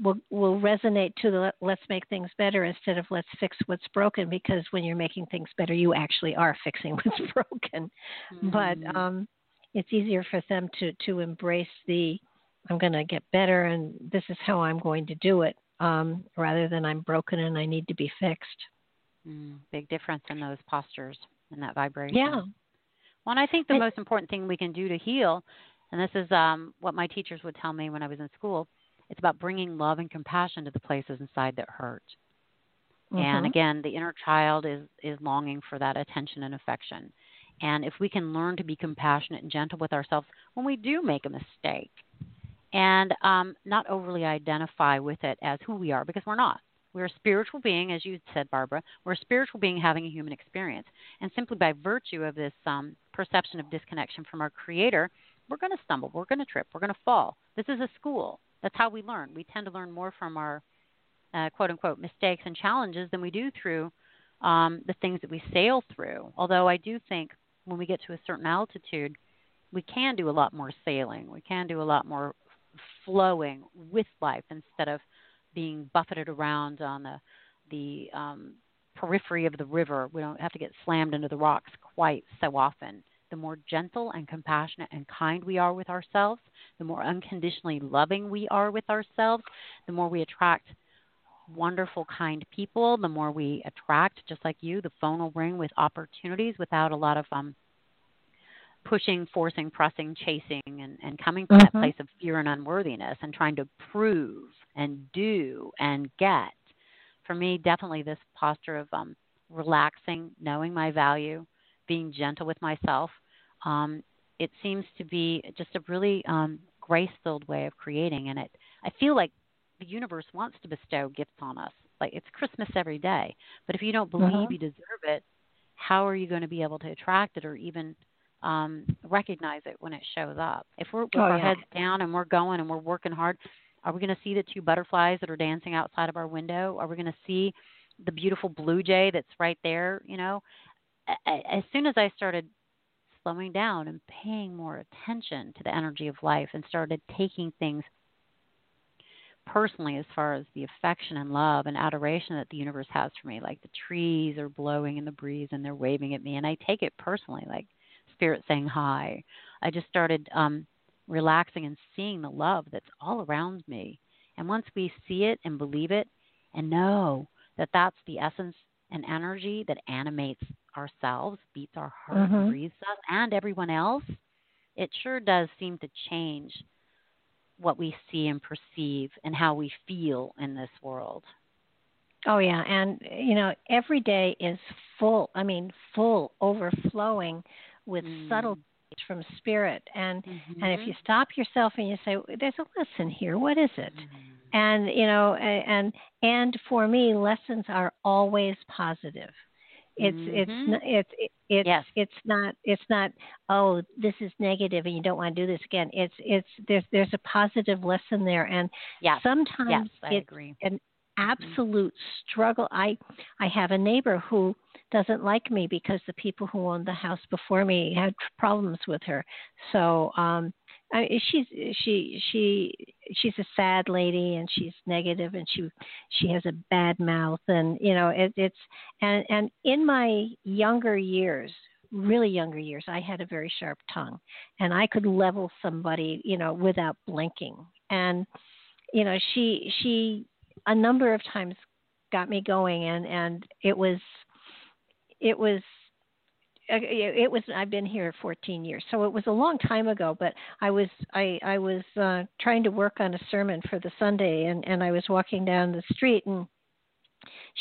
B: will will resonate to the let's make things better instead of let's fix what's broken because when you're making things better you actually are [LAUGHS] fixing what's broken. Mm-hmm. but um it's easier for them to to embrace the i'm going to get better and this is how i'm going to do it um rather than i'm broken and i need to be fixed.
C: Mm, big difference in those postures and that vibration.
B: Yeah.
C: Well and i think the I, most important thing we can do to heal and this is um what my teachers would tell me when i was in school it's about bringing love and compassion to the places inside that hurt. Mm-hmm. And again, the inner child is is longing for that attention and affection. And if we can learn to be compassionate and gentle with ourselves when we do make a mistake, and um, not overly identify with it as who we are, because we're not. We're a spiritual being, as you said, Barbara. We're a spiritual being having a human experience. And simply by virtue of this um, perception of disconnection from our Creator, we're going to stumble, we're going to trip, we're going to fall. This is a school. That's how we learn. We tend to learn more from our uh, quote unquote mistakes and challenges than we do through um, the things that we sail through. Although I do think when we get to a certain altitude, we can do a lot more sailing. We can do a lot more flowing with life instead of being buffeted around on the the um, periphery of the river. We don't have to get slammed into the rocks quite so often the more gentle and compassionate and kind we are with ourselves, the more unconditionally loving we are with ourselves, the more we attract wonderful, kind people, the more we attract, just like you, the phone will ring with opportunities without a lot of um, pushing, forcing, pressing, chasing, and, and coming from mm-hmm. that place of fear and unworthiness and trying to prove and do and get. For me, definitely this posture of um, relaxing, knowing my value, being gentle with myself, um, it seems to be just a really um, grace filled way of creating. And it, I feel like the universe wants to bestow gifts on us. Like it's Christmas every day. But if you don't believe uh-huh. you deserve it, how are you going to be able to attract it or even um, recognize it when it shows up? If we're with oh, our yeah. heads down and we're going and we're working hard, are we going to see the two butterflies that are dancing outside of our window? Are we going to see the beautiful blue jay that's right there? You know, as soon as I started slowing down and paying more attention to the energy of life and started taking things personally as far as the affection and love and adoration that the universe has for me like the trees are blowing in the breeze and they're waving at me and i take it personally like spirit saying hi. I just started um relaxing and seeing the love that's all around me. And once we see it and believe it and know that that's the essence and energy that animates ourselves, beats our heart, mm-hmm. breathes us, and everyone else, it sure does seem to change what we see and perceive and how we feel in this world.
B: Oh yeah, and you know, every day is full. I mean, full, overflowing with mm. subtle from spirit and mm-hmm. and if mm-hmm. you stop yourself and you say there's a lesson here what is it mm-hmm. and you know and and for me lessons are always positive It's
C: mm-hmm.
B: it's it's it's
C: yes.
B: it's not it's not oh this is negative and you don't want to do this again. It's it's there's there's a positive lesson there and
C: yes.
B: sometimes
C: yes, I
B: it's
C: agree.
B: an absolute mm-hmm. struggle. I I have a neighbor who doesn't like me because the people who owned the house before me had problems with her. So um I, she's she she she's a sad lady and she's negative and she she has a bad mouth and you know it, it's and and in my younger years really younger years i had a very sharp tongue and i could level somebody you know without blinking and you know she she a number of times got me going and and it was it was uh, it was I've been here 14 years, so it was a long time ago. But I was I I was uh, trying to work on a sermon for the Sunday, and and I was walking down the street, and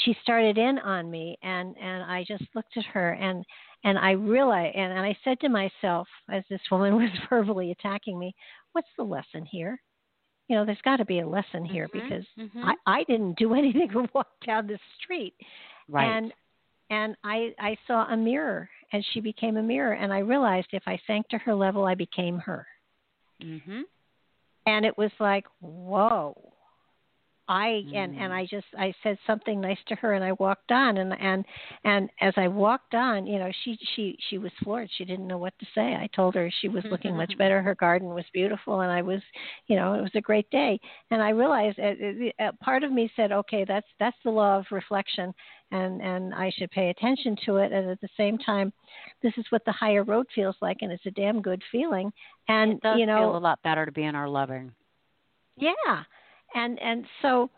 B: she started in on me, and and I just looked at her, and and I realized, and, and I said to myself, as this woman [LAUGHS] was verbally attacking me, what's the lesson here? You know, there's got to be a lesson here
C: mm-hmm,
B: because
C: mm-hmm.
B: I I didn't do [LAUGHS] anything to walk down the street,
C: right.
B: and and I I saw a mirror and she became a mirror and I realized if I sank to her level I became her.
C: mm-hmm.
B: And it was like, whoa. I
C: mm.
B: and and I just I said something nice to her and I walked on and and and as I walked on, you know, she she she was floored. She didn't know what to say. I told her she was looking much better. [LAUGHS] Her garden was beautiful and I was, you know, it was a great day. And I realized uh, uh, part of me said, okay, that's that's the law of reflection and and I should pay attention to it and at the same time this is what the higher road feels like and it's a damn good feeling. And
C: it does
B: you know,
C: feel a lot better to be in our loving.
B: Yeah and and so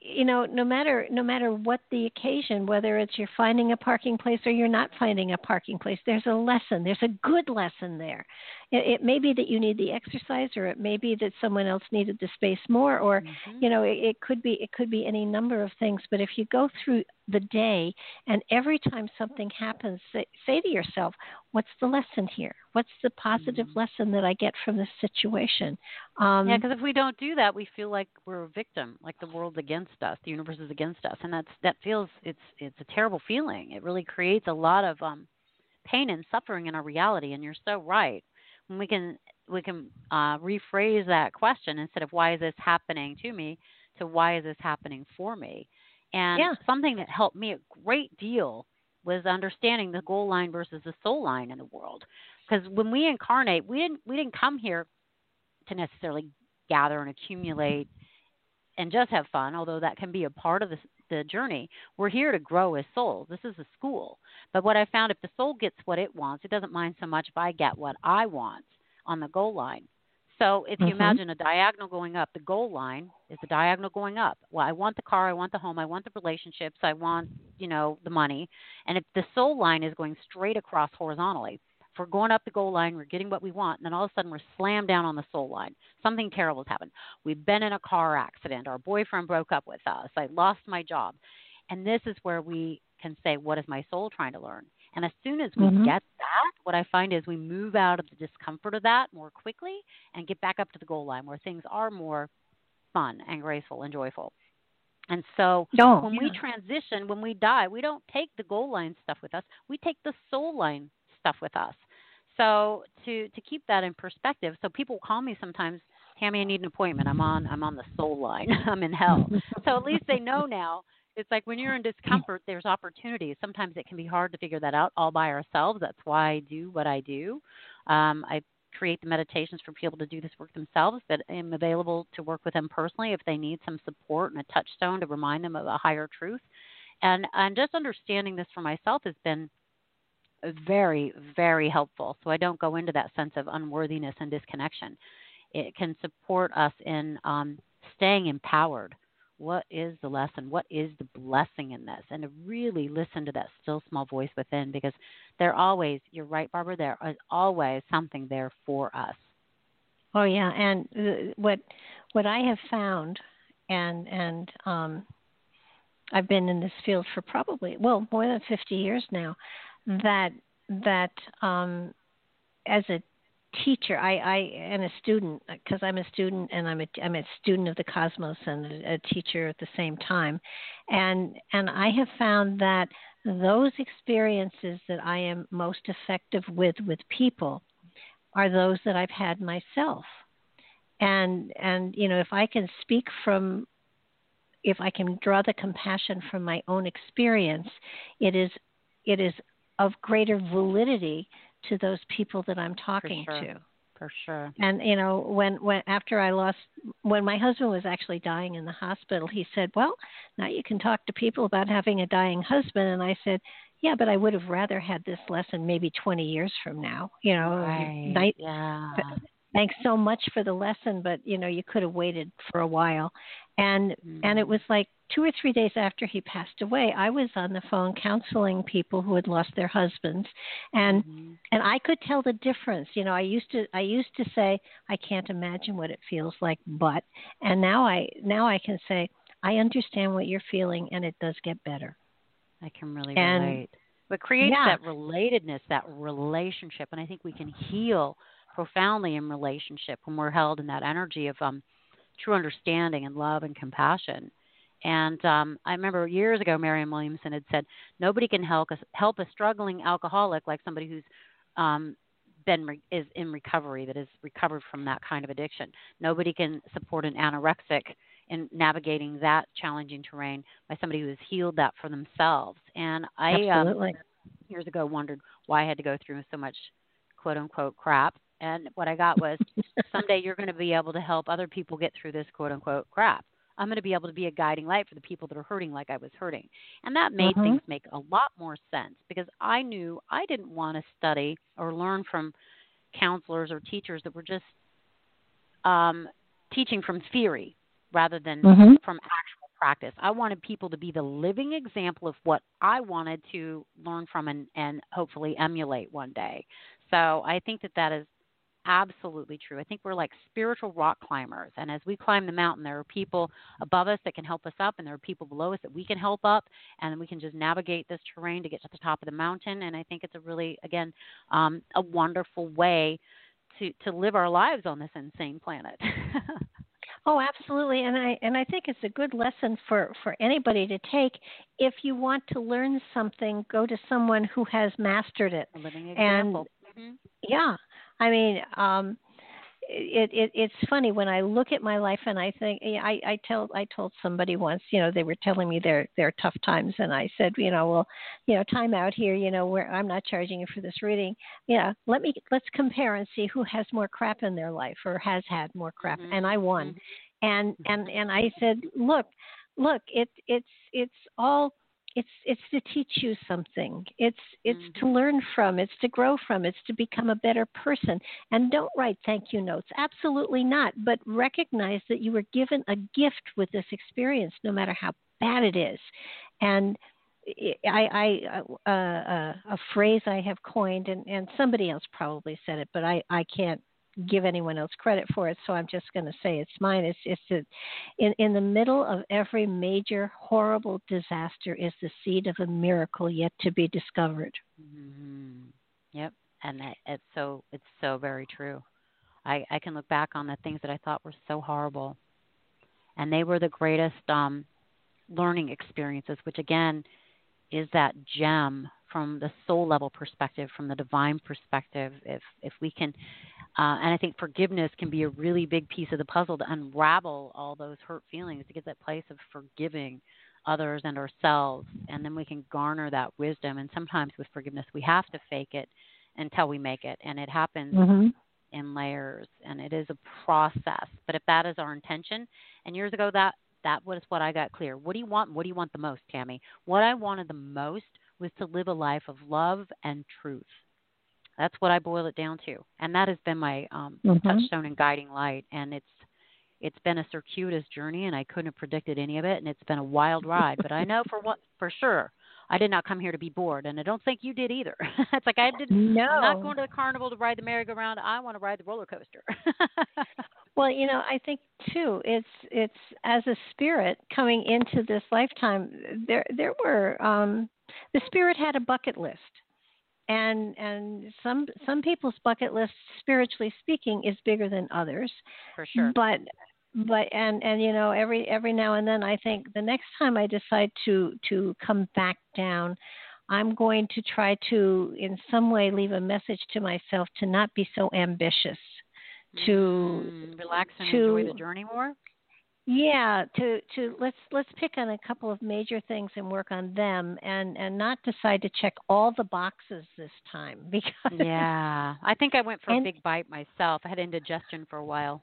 B: you know no matter no matter what the occasion whether it's you're finding a parking place or you're not finding a parking place there's a lesson there's a good lesson there it, it may be that you need the exercise or it may be that someone else needed the space more or
C: mm-hmm.
B: you know it, it could be it could be any number of things. But if you go through the day and every time something happens say, say to yourself what's the lesson here? What's the positive
C: mm-hmm.
B: lesson that i get from this situation? Um,
C: yeah because if we don't do that we feel like we're a victim like the world's against us the universe is against us. And that's that feels it's it's a terrible feeling. It really creates a lot of um pain and suffering in our reality and you're so right when we can we can uh rephrase that question instead of why is this happening to me to why is this happening for me and
B: yeah.
C: something that helped me a great deal was understanding the goal line versus the soul line in the world. Because when we incarnate, we didn't we didn't come here to necessarily gather and accumulate and just have fun, although that can be a part of the, the journey. We're here to grow as souls. This is a school. But what I found, if the soul gets what it wants, it doesn't mind so much if I get what I want on the goal line. So if you
B: mm-hmm.
C: imagine a diagonal going up, the goal line is the diagonal going up. Well, I want the car, I want the home, I want the relationships, I want, you know, the money. And if the soul line is going straight across horizontally, we're going up the goal line, we're getting what we want, and then all of a sudden we're slammed down on the soul line. Something terrible has happened. We've been in a car accident, our boyfriend broke up with us, I lost my job. And this is where we can say, What is my soul trying to learn? And as soon as we
B: mm-hmm.
C: get that, what I find is we move out of the discomfort of that more quickly and get back up to the goal line where things are more fun and graceful and joyful. And so
B: oh,
C: when
B: yeah.
C: we transition, when we die, we don't take the goal line stuff with us. We take the soul line stuff with us. So to to keep that in perspective, so people call me sometimes, Tammy, I need an appointment. I'm on I'm on the soul line. [LAUGHS] I'm in hell. so at least they know now it's like when you're in discomfort, there's opportunities. Sometimes it can be hard to figure that out all by ourselves. That's why I do what I do. Um, I create the meditations for people to do this work themselves, but I'm available to work with them personally if they need some support and a touchstone to remind them of a higher truth. And and just understanding this for myself has been very, very helpful. So I don't go into that sense of unworthiness and disconnection. It can support us in um, staying empowered what is the lesson? What is the blessing in this? And to really listen to that still small voice within because there always, you're right, Barbara, there is always something there for us.
B: Oh yeah, and what what I have found, and and um, I've been in this field for probably well more than fifty years now. That that um, as a teacher. I, I am a student because I'm a student and I'm a I'm a student of the cosmos and a, a teacher at the same time, and and I have found that those experiences that I am most effective with with people are those that I've had myself. And and you know, if I can speak from if I can draw the compassion from my own experience, it is it is of greater validity to those people that I'm talking
C: sure.
B: to.
C: For sure.
B: And you know, when when after I lost when my husband was actually dying in the hospital, he said, "Well, now you can talk to people about having a dying husband." And I said, "Yeah, but I would have rather had this lesson maybe 20 years from now." You know,
C: right.
B: night,
C: yeah
B: thanks so much for the lesson, but you know, you could have waited for a while. And mm-hmm. and it was like two or three days after he passed away, I was on the phone counseling people who had lost their husbands, and mm-hmm. and I could tell the difference. You know, I used to I used to say I can't imagine what it feels like, but and now I now I can say I understand what you're feeling, and it does get better.
C: I can really
B: and,
C: relate. What creates
B: yeah.
C: that relatedness, that relationship, and I think we can heal profoundly in relationship when we're held in that energy of um, true understanding and love and compassion. And um, I remember years ago, Marianne Williamson had said, "Nobody can help a, help a struggling alcoholic like somebody who's um, been re- is in recovery, that is recovered from that kind of addiction. Nobody can support an anorexic in navigating that challenging terrain by somebody who has healed that for themselves." And I
B: um,
C: years ago wondered why I had to go through so much quote unquote crap and what I got was someday you're going to be able to help other people get through this quote unquote crap. I'm going to be able to be a guiding light for the people that are hurting like I was hurting. And that made
B: mm-hmm.
C: things make a lot more sense because I knew I didn't want to study or learn from counselors or teachers that were just um, teaching from theory rather than
B: mm-hmm.
C: from actual practice. I wanted people to be the living example of what I wanted to learn from and, and hopefully emulate one day. So I think that that is absolutely true. I think we're like spiritual rock climbers. And as we climb the mountain, there are people above us that can help us up, and there are people below us that we can help up, and we can just navigate this terrain to get to the top of the mountain. And I think it's a really, again, um, a wonderful way to, to live our lives on this insane planet. [LAUGHS]
B: Oh, absolutely, and I and I think it's a good lesson for for anybody to take. If you want to learn something, go to someone who has mastered it.
C: A living example.
B: And mm-hmm. yeah, I mean, um, it, it it's funny when I look at my life and I think I I tell I told somebody once you know they were telling me their their tough times and I said you know well you know time out here you know where I'm not charging you for this reading yeah let me let's compare and see who has more crap in their life or has had more crap
C: mm-hmm.
B: and I won
C: mm-hmm.
B: and and and I said [LAUGHS] look look it it's it's all it's it's to teach you something. It's it's
C: mm-hmm.
B: to learn from it's to grow from it's to become a better person. And don't write thank you notes absolutely not. But recognize that you were given a gift with this experience no matter how bad it is. And I, I uh, uh, a phrase I have coined, and, and somebody else probably said it, but I, I can't give anyone else credit for it, so I'm just going to say it's mine. It's it's a, in in the middle of every major horrible disaster is the seed of a miracle yet to be discovered.
C: Mm-hmm. Yep, and that, it's so it's so very true. I I can look back on the things that I thought were so horrible, and they were the greatest um, learning experiences, which again is that gem from the soul level perspective, from the divine perspective. If if we can uh, and I think forgiveness can be a really big piece of the puzzle to unravel all those hurt feelings, to get that place of forgiving others and ourselves. And then we can garner that wisdom. And sometimes with forgiveness, we have to fake it until we make it. And it happens
B: mm-hmm.
C: in layers. And it is a process. But if that is our intention, and years ago, that that was what I got clear. What do you want? What do you want the most, Tammy? What I wanted the most was to live a life of love and truth. That's what I boil it down to, and that has been my um,
B: mm-hmm.
C: touchstone and guiding light. And it's it's been a circuitous journey, and I couldn't have predicted any of it, and it's been a wild ride. but I know for what [LAUGHS] for sure, I did not come here to be bored, and I don't think you did either. [LAUGHS] it's like I did.
B: No.
C: I'm not going to the carnival to ride the merry-go-round. I want to ride the roller coaster. [LAUGHS]
B: well, you know, I think too. It's it's as a spirit coming into this lifetime. There there were um, the spirit had a bucket list and and some some people's bucket list spiritually speaking is bigger than others
C: for sure
B: but but and and you know every every now and then i think the next time i decide to to come back down I'm going to try to, in some way, leave a message to myself to not be so ambitious, to
C: mm, relax and
B: to,
C: enjoy the journey more.
B: Yeah, to to let's let's pick on a couple of major things and work on them, and and not decide to check all the boxes this time [LAUGHS] because
C: yeah, I think I went for
B: and,
C: a big bite myself. I had indigestion for a while.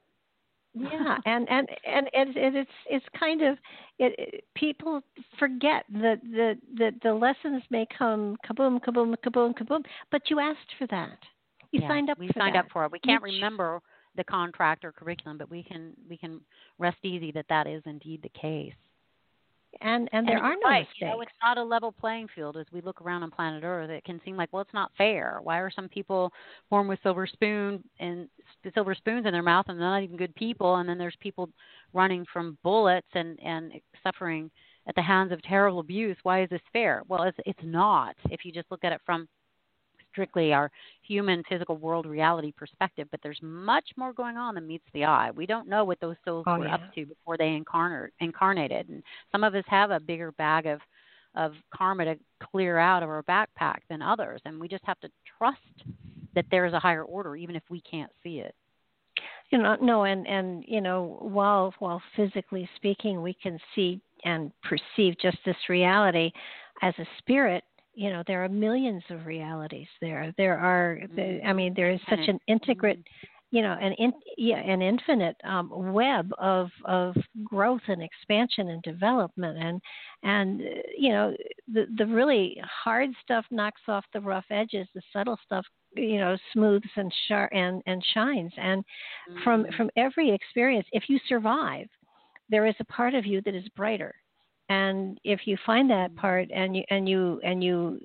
B: yeah, [LAUGHS] and and and and it, it's it's kind of it, it, people forget that the the the lessons may come kaboom kaboom kaboom kaboom, but you asked for that. You
C: yeah,
B: signed up.
C: We
B: for
C: signed
B: that.
C: up for it. We can't remember the contract or curriculum, but we can we can rest easy that that is indeed the case.
B: And and there
C: and
B: are no
C: right.
B: mistakes.
C: You know, it's not a level playing field as we look around on planet Earth. It can seem like, well, it's not fair. Why are some people born with silver spoon and silver spoons in their mouth and they're not even good people, and then there's people running from bullets and and suffering at the hands of terrible abuse? Why is this fair? Well, it's it's not. If you just look at it from strictly our human physical world reality perspective, but there's much more going on than meets the eye. We don't know what those souls
B: oh,
C: were
B: yeah.
C: up to before they incarnate, incarnated, and some of us have a bigger bag of of karma to clear out of our backpack than others, and we just have to trust that there is a higher order, even if we can't see it.
B: You know, no, and and you know, while while physically speaking, we can see and perceive just this reality as a spirit you know there are millions of realities there. There are i mean there is such an integrate you know an in, yeah, an infinite um, web of of growth and expansion and development. And and you know the the really hard stuff knocks off the rough edges. The subtle stuff you know smooths and sharp and and shines. And mm-hmm. from from every experience if you survive there is a part of you that is brighter and if you find that mm-hmm. part and you and you and you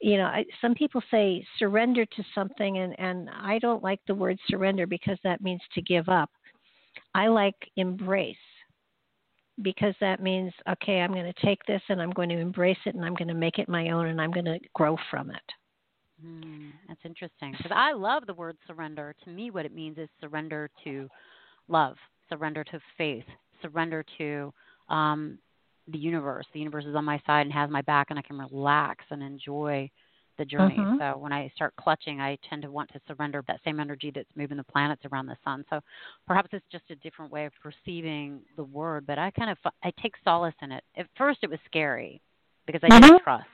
B: you know I, some people say surrender to something and and i don't like the word surrender because that means to give up. I like embrace because that means okay i'm going to take this and i'm going to embrace it and i'm going to make it my own and i'm going to grow from it.
C: Mm, that's interesting because i love the word surrender. To me what it means is surrender to love surrender to faith surrender to um, the universe. The universe is on my side and has my back, and I can relax and enjoy the journey.
B: Mm-hmm.
C: So when I start clutching, I tend to want to surrender that same energy that's moving the planets around the sun. So perhaps it's just a different way of perceiving the word, but I kind of I take solace in it. At first, it was scary because I
B: mm-hmm.
C: didn't trust.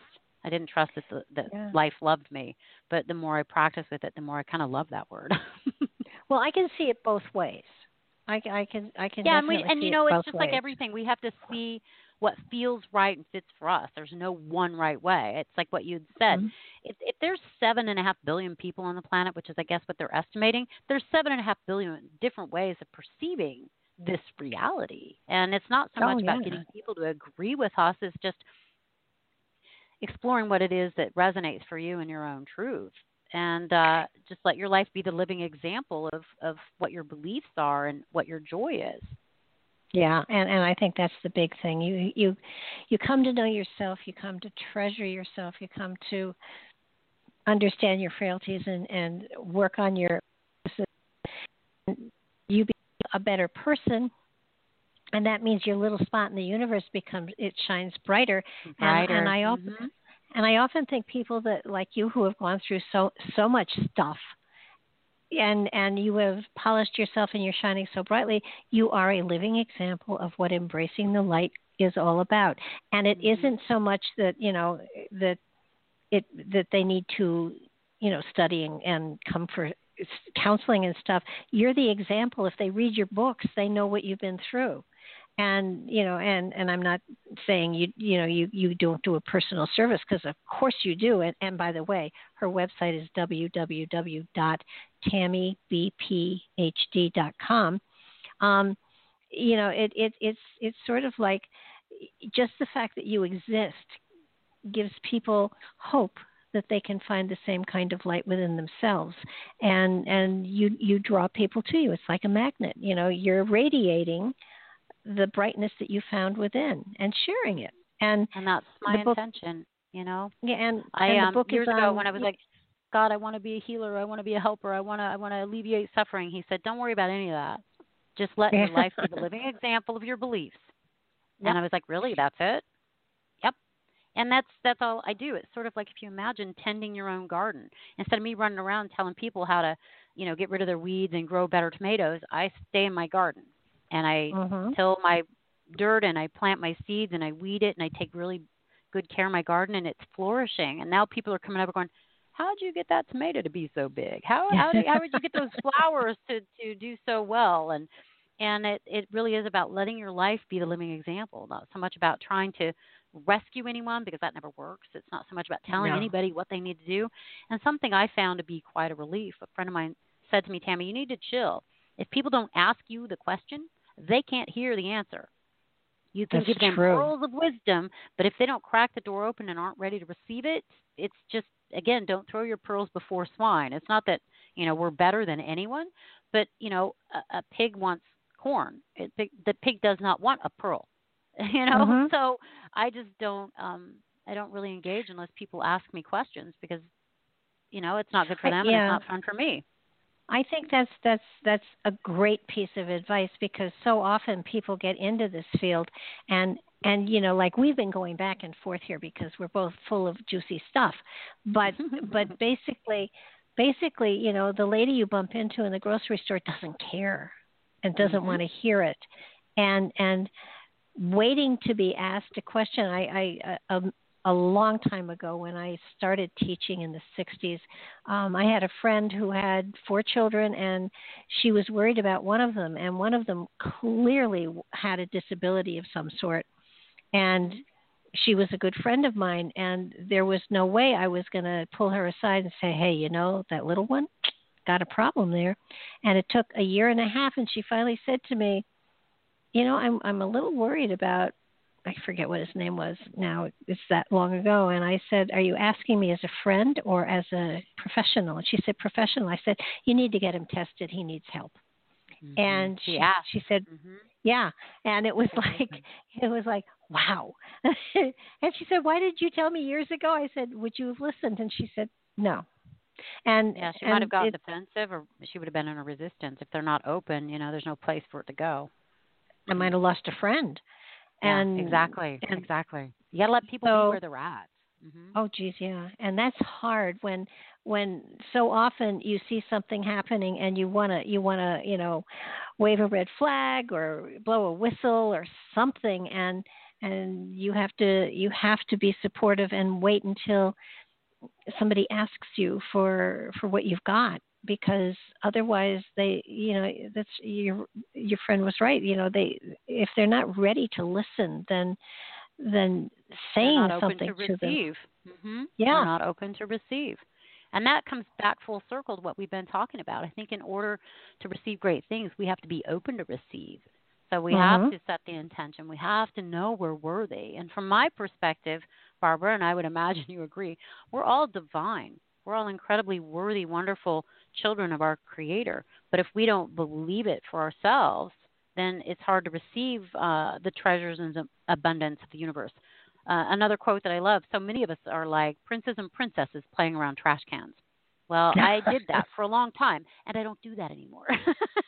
C: I didn't trust that that
B: yeah.
C: life loved me. But the more I practice with it, the more I kind of love that word. [LAUGHS]
B: well, I can see it both ways. I, I can I can
C: yeah, and
B: we
C: and you know
B: it
C: it's just
B: ways.
C: like everything. We have to see what feels right and fits for us. There's no one right way. It's like what you'd said.
B: Mm-hmm.
C: If, if there's seven and a half billion people on the planet, which is I guess what they're estimating, there's seven and a half billion different ways of perceiving this reality. And it's not so
B: oh,
C: much
B: yeah.
C: about getting people to agree with us. It's just exploring what it is that resonates for you and your own truth and uh, just let your life be the living example of, of what your beliefs are and what your joy is.
B: Yeah, and and I think that's the big thing. You you you come to know yourself, you come to treasure yourself, you come to understand your frailties and and work on your you be a better person and that means your little spot in the universe becomes it shines brighter,
C: brighter.
B: And, and i often
C: mm-hmm.
B: and i often think people that like you who have gone through so so much stuff and and you have polished yourself and you're shining so brightly you are a living example of what embracing the light is all about. And it
C: mm-hmm.
B: not so much that you know that it that they need to you know studying and come for counseling and stuff. You're the example. If they read your books they know what you've been through and you know and and i'm not saying you you know you you don't do a personal service because of course you do. And and by the way her website is www.tammybphd.com um you know it it it's it's sort of like just the fact that you exist gives people hope that they can find the same kind of light within themselves. And and you you draw people to you. It's like a magnet. You know you're radiating the brightness that you found within and sharing it. And
C: and that's my
B: book,
C: intention, you know.
B: Yeah, and,
C: I
B: and
C: um,
B: the book
C: years
B: is,
C: ago
B: um,
C: when I was like, God, I want to be a healer. I want to be a helper. I want to I want to alleviate suffering. He said, Don't worry about any of that. Just let your life be the [LAUGHS] living example of your beliefs.
B: Yep.
C: And I was like, Really? That's it? Yep. and that's that's all I do. It's sort of like if you imagine tending your own garden instead of me running around telling people how to, you know, get rid of their weeds and grow better tomatoes. I stay in my garden and I
B: Mhm.
C: till my dirt and I plant my seeds and I weed it and I take really good care of my garden and it's flourishing. And now people are coming up and going, how did you get that tomato to be so big? How how did, how would you get those [LAUGHS] flowers to to do so well?" And and it it really is about letting your life be the living example, not so much about trying to rescue anyone because that never works. It's not so much about telling
B: No.
C: anybody what they need to do. And something I found to be quite a relief. A friend of mine said to me, "Tammy, you need to chill. If people don't ask you the question, they can't hear the answer." You can
B: That's
C: give them
B: true.
C: pearls of wisdom, but if they don't crack the door open and aren't ready to receive it, it's just again, don't throw your pearls before swine. It's not that you know we're better than anyone, but you know a, a pig wants corn. It, the pig does not want a pearl. [LAUGHS] You know,
B: Mhm.
C: so I just don't. um I don't really engage unless people ask me questions because you know it's not good for them
B: yeah.
C: and it's not fun for me.
B: I think that's that's that's a great piece of advice because so often people get into this field and and you know like we've been going back and forth here because we're both full of juicy stuff but [LAUGHS] but basically basically you know the lady you bump into in the grocery store doesn't care and doesn't
C: Mhm.
B: want to hear it and and waiting to be asked a question i i a, a long time ago when i started teaching in the 60s um i had a friend who had four children and she was worried about one of them and one of them clearly had a disability of some sort and she was a good friend of mine and there was no way I was going to pull her aside and say, "Hey, you know, that little one got a problem there." And it took a year and a half and she finally said to me, "You know, I'm I'm a little worried about I forget what his name was now. It's that long ago. And I said, Are you asking me as a friend or as a professional? And she said, Professional. I said, You need to get him tested. He needs help.
C: Mhm.
B: And she,
C: yeah.
B: she said,
C: hmm
B: yeah and it was like [LAUGHS] it was like wow [LAUGHS] and she said why did you tell me years ago i said would you have listened and she said no and
C: Yeah, she
B: and
C: might have gotten
B: it,
C: defensive, or she would have been in a resistance. If they're not open, you know, there's no place for it to go.
B: i might have lost a friend
C: Yeah,
B: and
C: exactly,
B: and
C: exactly. You got to let people
B: so-
C: be where they're at. hmm
B: oh geez yeah and that's hard when when so often you see something happening and you want to you want to you know wave a red flag or blow a whistle or something and and you have to you have to be supportive and wait until somebody asks you for for what you've got because otherwise they you know that's your your friend was right you know they if they're not ready to listen then then saying something
C: to
B: to them
C: receive. hmm
B: Yeah.
C: They're not open to receive. And that comes back full circle to what we've been talking about. I think in order to receive great things, we have to be open to receive. So we have
B: Mhm.
C: to set the intention. We have to know we're worthy. And from my perspective, Barbara, and I would [LAUGHS] imagine you agree, we're all divine. We're all incredibly worthy, wonderful children of our Creator. But if we don't believe it for ourselves, then it's hard to receive uh, the treasures and abundance of the universe. Uh, another quote that I love so many of us are like princes and princesses playing around trash cans. Well, I [LAUGHS] did that for a long time, and I don't do that anymore.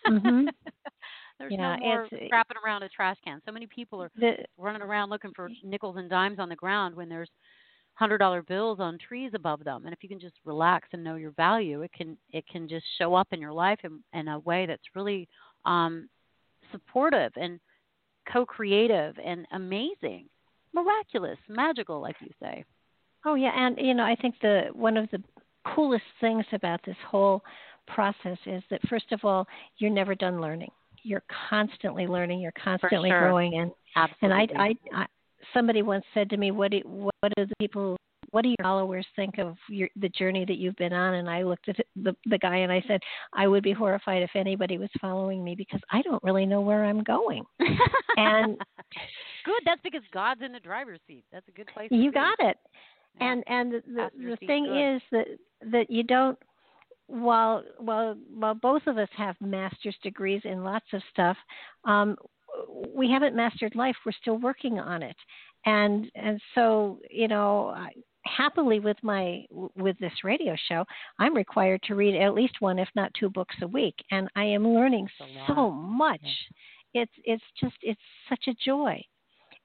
B: Mhm. [LAUGHS]
C: There's
B: Yeah,
C: no more
B: it's-
C: scrapping around a trash can. So many people are
B: the,
C: running around looking for nickels and dimes on the ground when there's hundred dollar bills on trees above them. And if you can just relax and know your value, it can it can just show up in your life in, in a way that's really um, supportive and co-creative and amazing, miraculous, magical, like you say.
B: Oh yeah, and you know, I think the one of the coolest things about this whole process is that first of all, you're never done learning. You're constantly learning. You're constantly
C: sure.
B: growing, and and
C: Absolutely.
B: I, I, I, somebody once said to me, "What do what do the people, what do your followers think of your the journey that you've been on?" And I looked at the the guy and I said, "I would be horrified if anybody was following me because I don't really know where I'm going." and- [LAUGHS]
C: good. That's because God's in the driver's seat. That's a good place. to
B: You
C: be.
B: got it.
C: Yeah.
B: and and the the, the thing
C: good.
B: is that that you don't while while while both of us have master's degrees in lots of stuff um we haven't mastered life we're still working on it. And and so you know I, happily with my with this radio show i'm required to read at least one if not two books a week. And i am learning so much. It's it's just it's such a joy.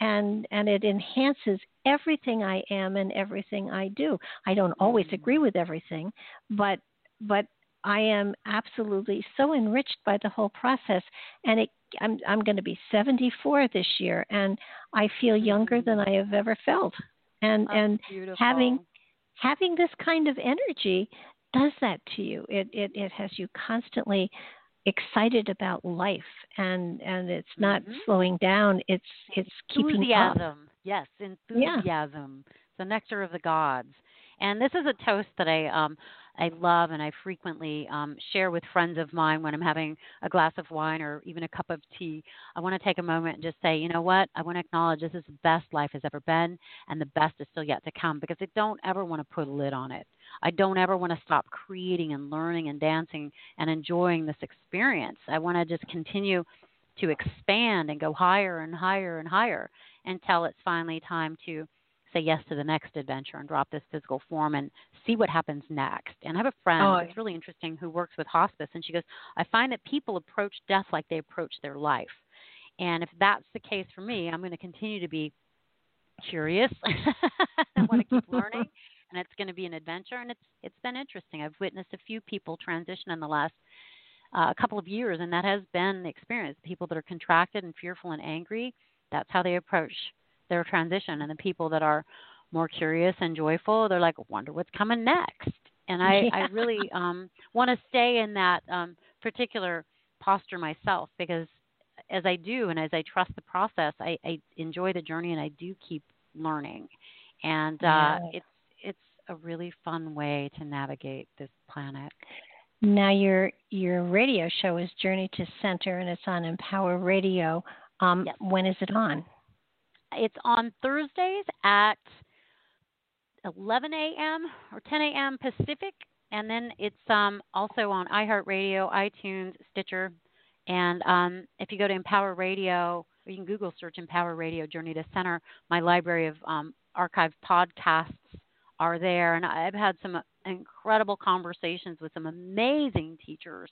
B: And and it enhances everything I am and everything I do. I don't always
C: Mm-hmm.
B: agree with everything, but but I am absolutely so enriched by the whole process, and it. I'm I'm going to be 74 this year, and I feel younger than I have ever felt. And
C: That's
B: and
C: beautiful.
B: having having this kind of energy does that to you. It it it has you constantly excited about life, and and it's not
C: Mhm.
B: slowing down. It's it's keeping up.
C: enthusiasm. Yes, enthusiasm. The nectar of the gods. And this is a toast that I um I love and I frequently um share with friends of mine when I'm having a glass of wine or even a cup of tea. I want to take a moment and just say, you know what? I want to acknowledge this is the best life has ever been and the best is still yet to come because I don't ever want to put a lid on it. I don't ever want to stop creating and learning and dancing and enjoying this experience. I want to just continue to expand and go higher and higher and higher until it's finally time to say yes to the next adventure and drop this physical form and see what happens next. And I have a friend
B: Oh,
C: that's really interesting who works with hospice, and she goes, I find that people approach death like they approach their life. And if that's the case for me, I'm going to continue to be curious. I want to keep [LAUGHS] learning, and it's going to be an adventure. And it's it's been interesting. I've witnessed a few people transition in the last uh, couple of years, and that has been the experience. People that are contracted and fearful and angry, that's how they approach their transition. And the people that are more curious and joyful, they're like, wonder what's coming next. And I,
B: Yeah.
C: I really um, want to stay in that um, particular posture myself because as I do and as I trust the process, I, I enjoy the journey and I do keep learning. And uh,
B: Yeah.
C: it's it's a really fun way to navigate this planet.
B: Now your your radio show is Journey to Center, and it's on Empower Radio. Um,
C: Yes.
B: When is it on?
C: It's on Thursdays at 11 a.m. or 10 a.m. Pacific, and then it's um, also on iHeartRadio, iTunes, Stitcher, and um, if you go to Empower Radio, or you can Google search Empower Radio Journey to Center. My library of um, archived podcasts are there, and I've had some incredible conversations with some amazing teachers.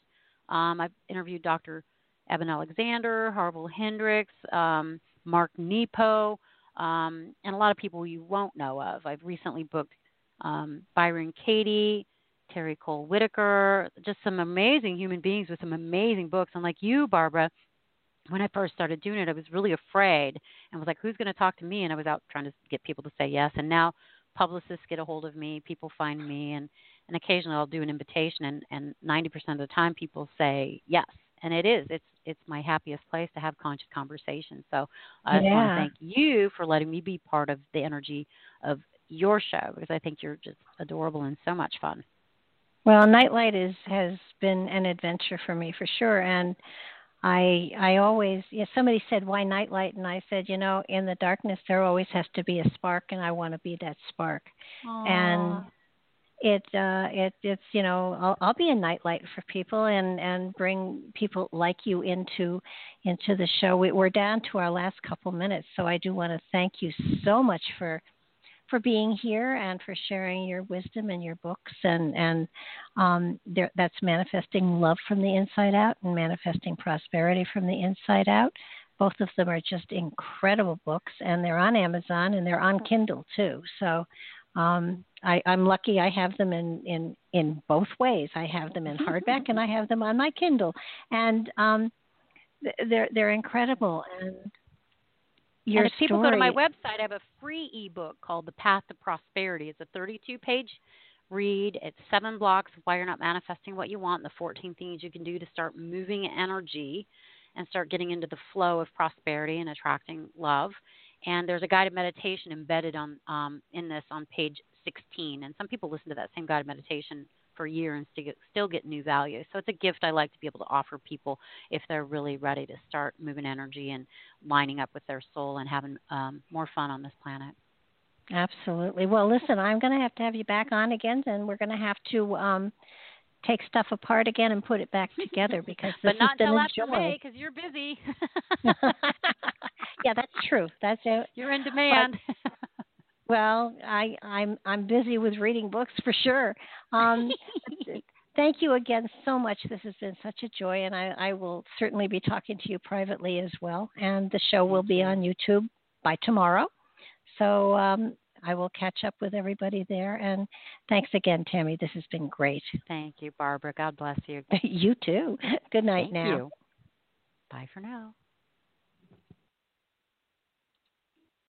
C: Um, I've interviewed Dr. Eben Alexander, Harville Hendrix, um, Mark Nepo, um, and a lot of people you won't know of. I've recently booked um, Byron Katie, Terry Cole Whittaker, just some amazing human beings with some amazing books. And like you, Barbara, when I first started doing it, I was really afraid and was like, who's going to talk to me? And I was out trying to get people to say yes. And now publicists get a hold of me, people find me, and, and occasionally I'll do an invitation, and, and 90% of the time people say yes. And it is. It's it's my happiest place to have conscious conversations. So uh, I just want to thank you for letting me be part of the energy of your show because I think you're just adorable and so much fun.
B: Well, Nightlight is has been an adventure for me for sure, and I I always yeah, somebody said why Nightlight, and I said you know in the darkness there always has to be a spark, and I want to be that spark, and it uh it it's you know I'll I'll be a nightlight for people and and bring people like you into into the show. We, we're down to our last couple minutes, so I do want to thank you so much for for being here and for sharing your wisdom and your books and and um, there, that's manifesting love from the inside out and manifesting prosperity from the inside out. Both of them are just incredible books, and they're on Amazon and they're on Kindle too. So um, I, I'm lucky I have them in, in in both ways. I have them in hardback and I have them on my Kindle, and um, they're they're incredible. And your
C: and if people go to my website, I have a free ebook called The Path to Prosperity. It's a 32 page read. It's seven blocks of why you're not manifesting what you want, the 14 things you can do to start moving energy and start getting into the flow of prosperity and attracting love. And there's a guided meditation embedded on um, in this on page 16. And some people listen to that same guided meditation for a year and still get, still get new value. So it's a gift I like to be able to offer people if they're really ready to start moving energy and lining up with their soul and having um, more fun on this planet.
B: Absolutely. Well, listen, I'm going to have to have you back on again, and we're going to have to um, take stuff apart again and put it back together because this
C: but not until after. May because you're busy. [LAUGHS]
B: yeah, that's true. That's it. [LAUGHS]
C: you're in demand. [LAUGHS]
B: Well, I, I'm I'm busy with reading books for sure. Um, thank you again so much. This has been such a joy, and I, I will certainly be talking to you privately as well. And the show will be on YouTube by tomorrow. So um, I will catch up with everybody there. And thanks again, Tammy. This has been great.
C: Thank you, Barbara. God bless you. [LAUGHS]
B: you too. Good night
C: Thank
B: now.
C: You. Bye for now.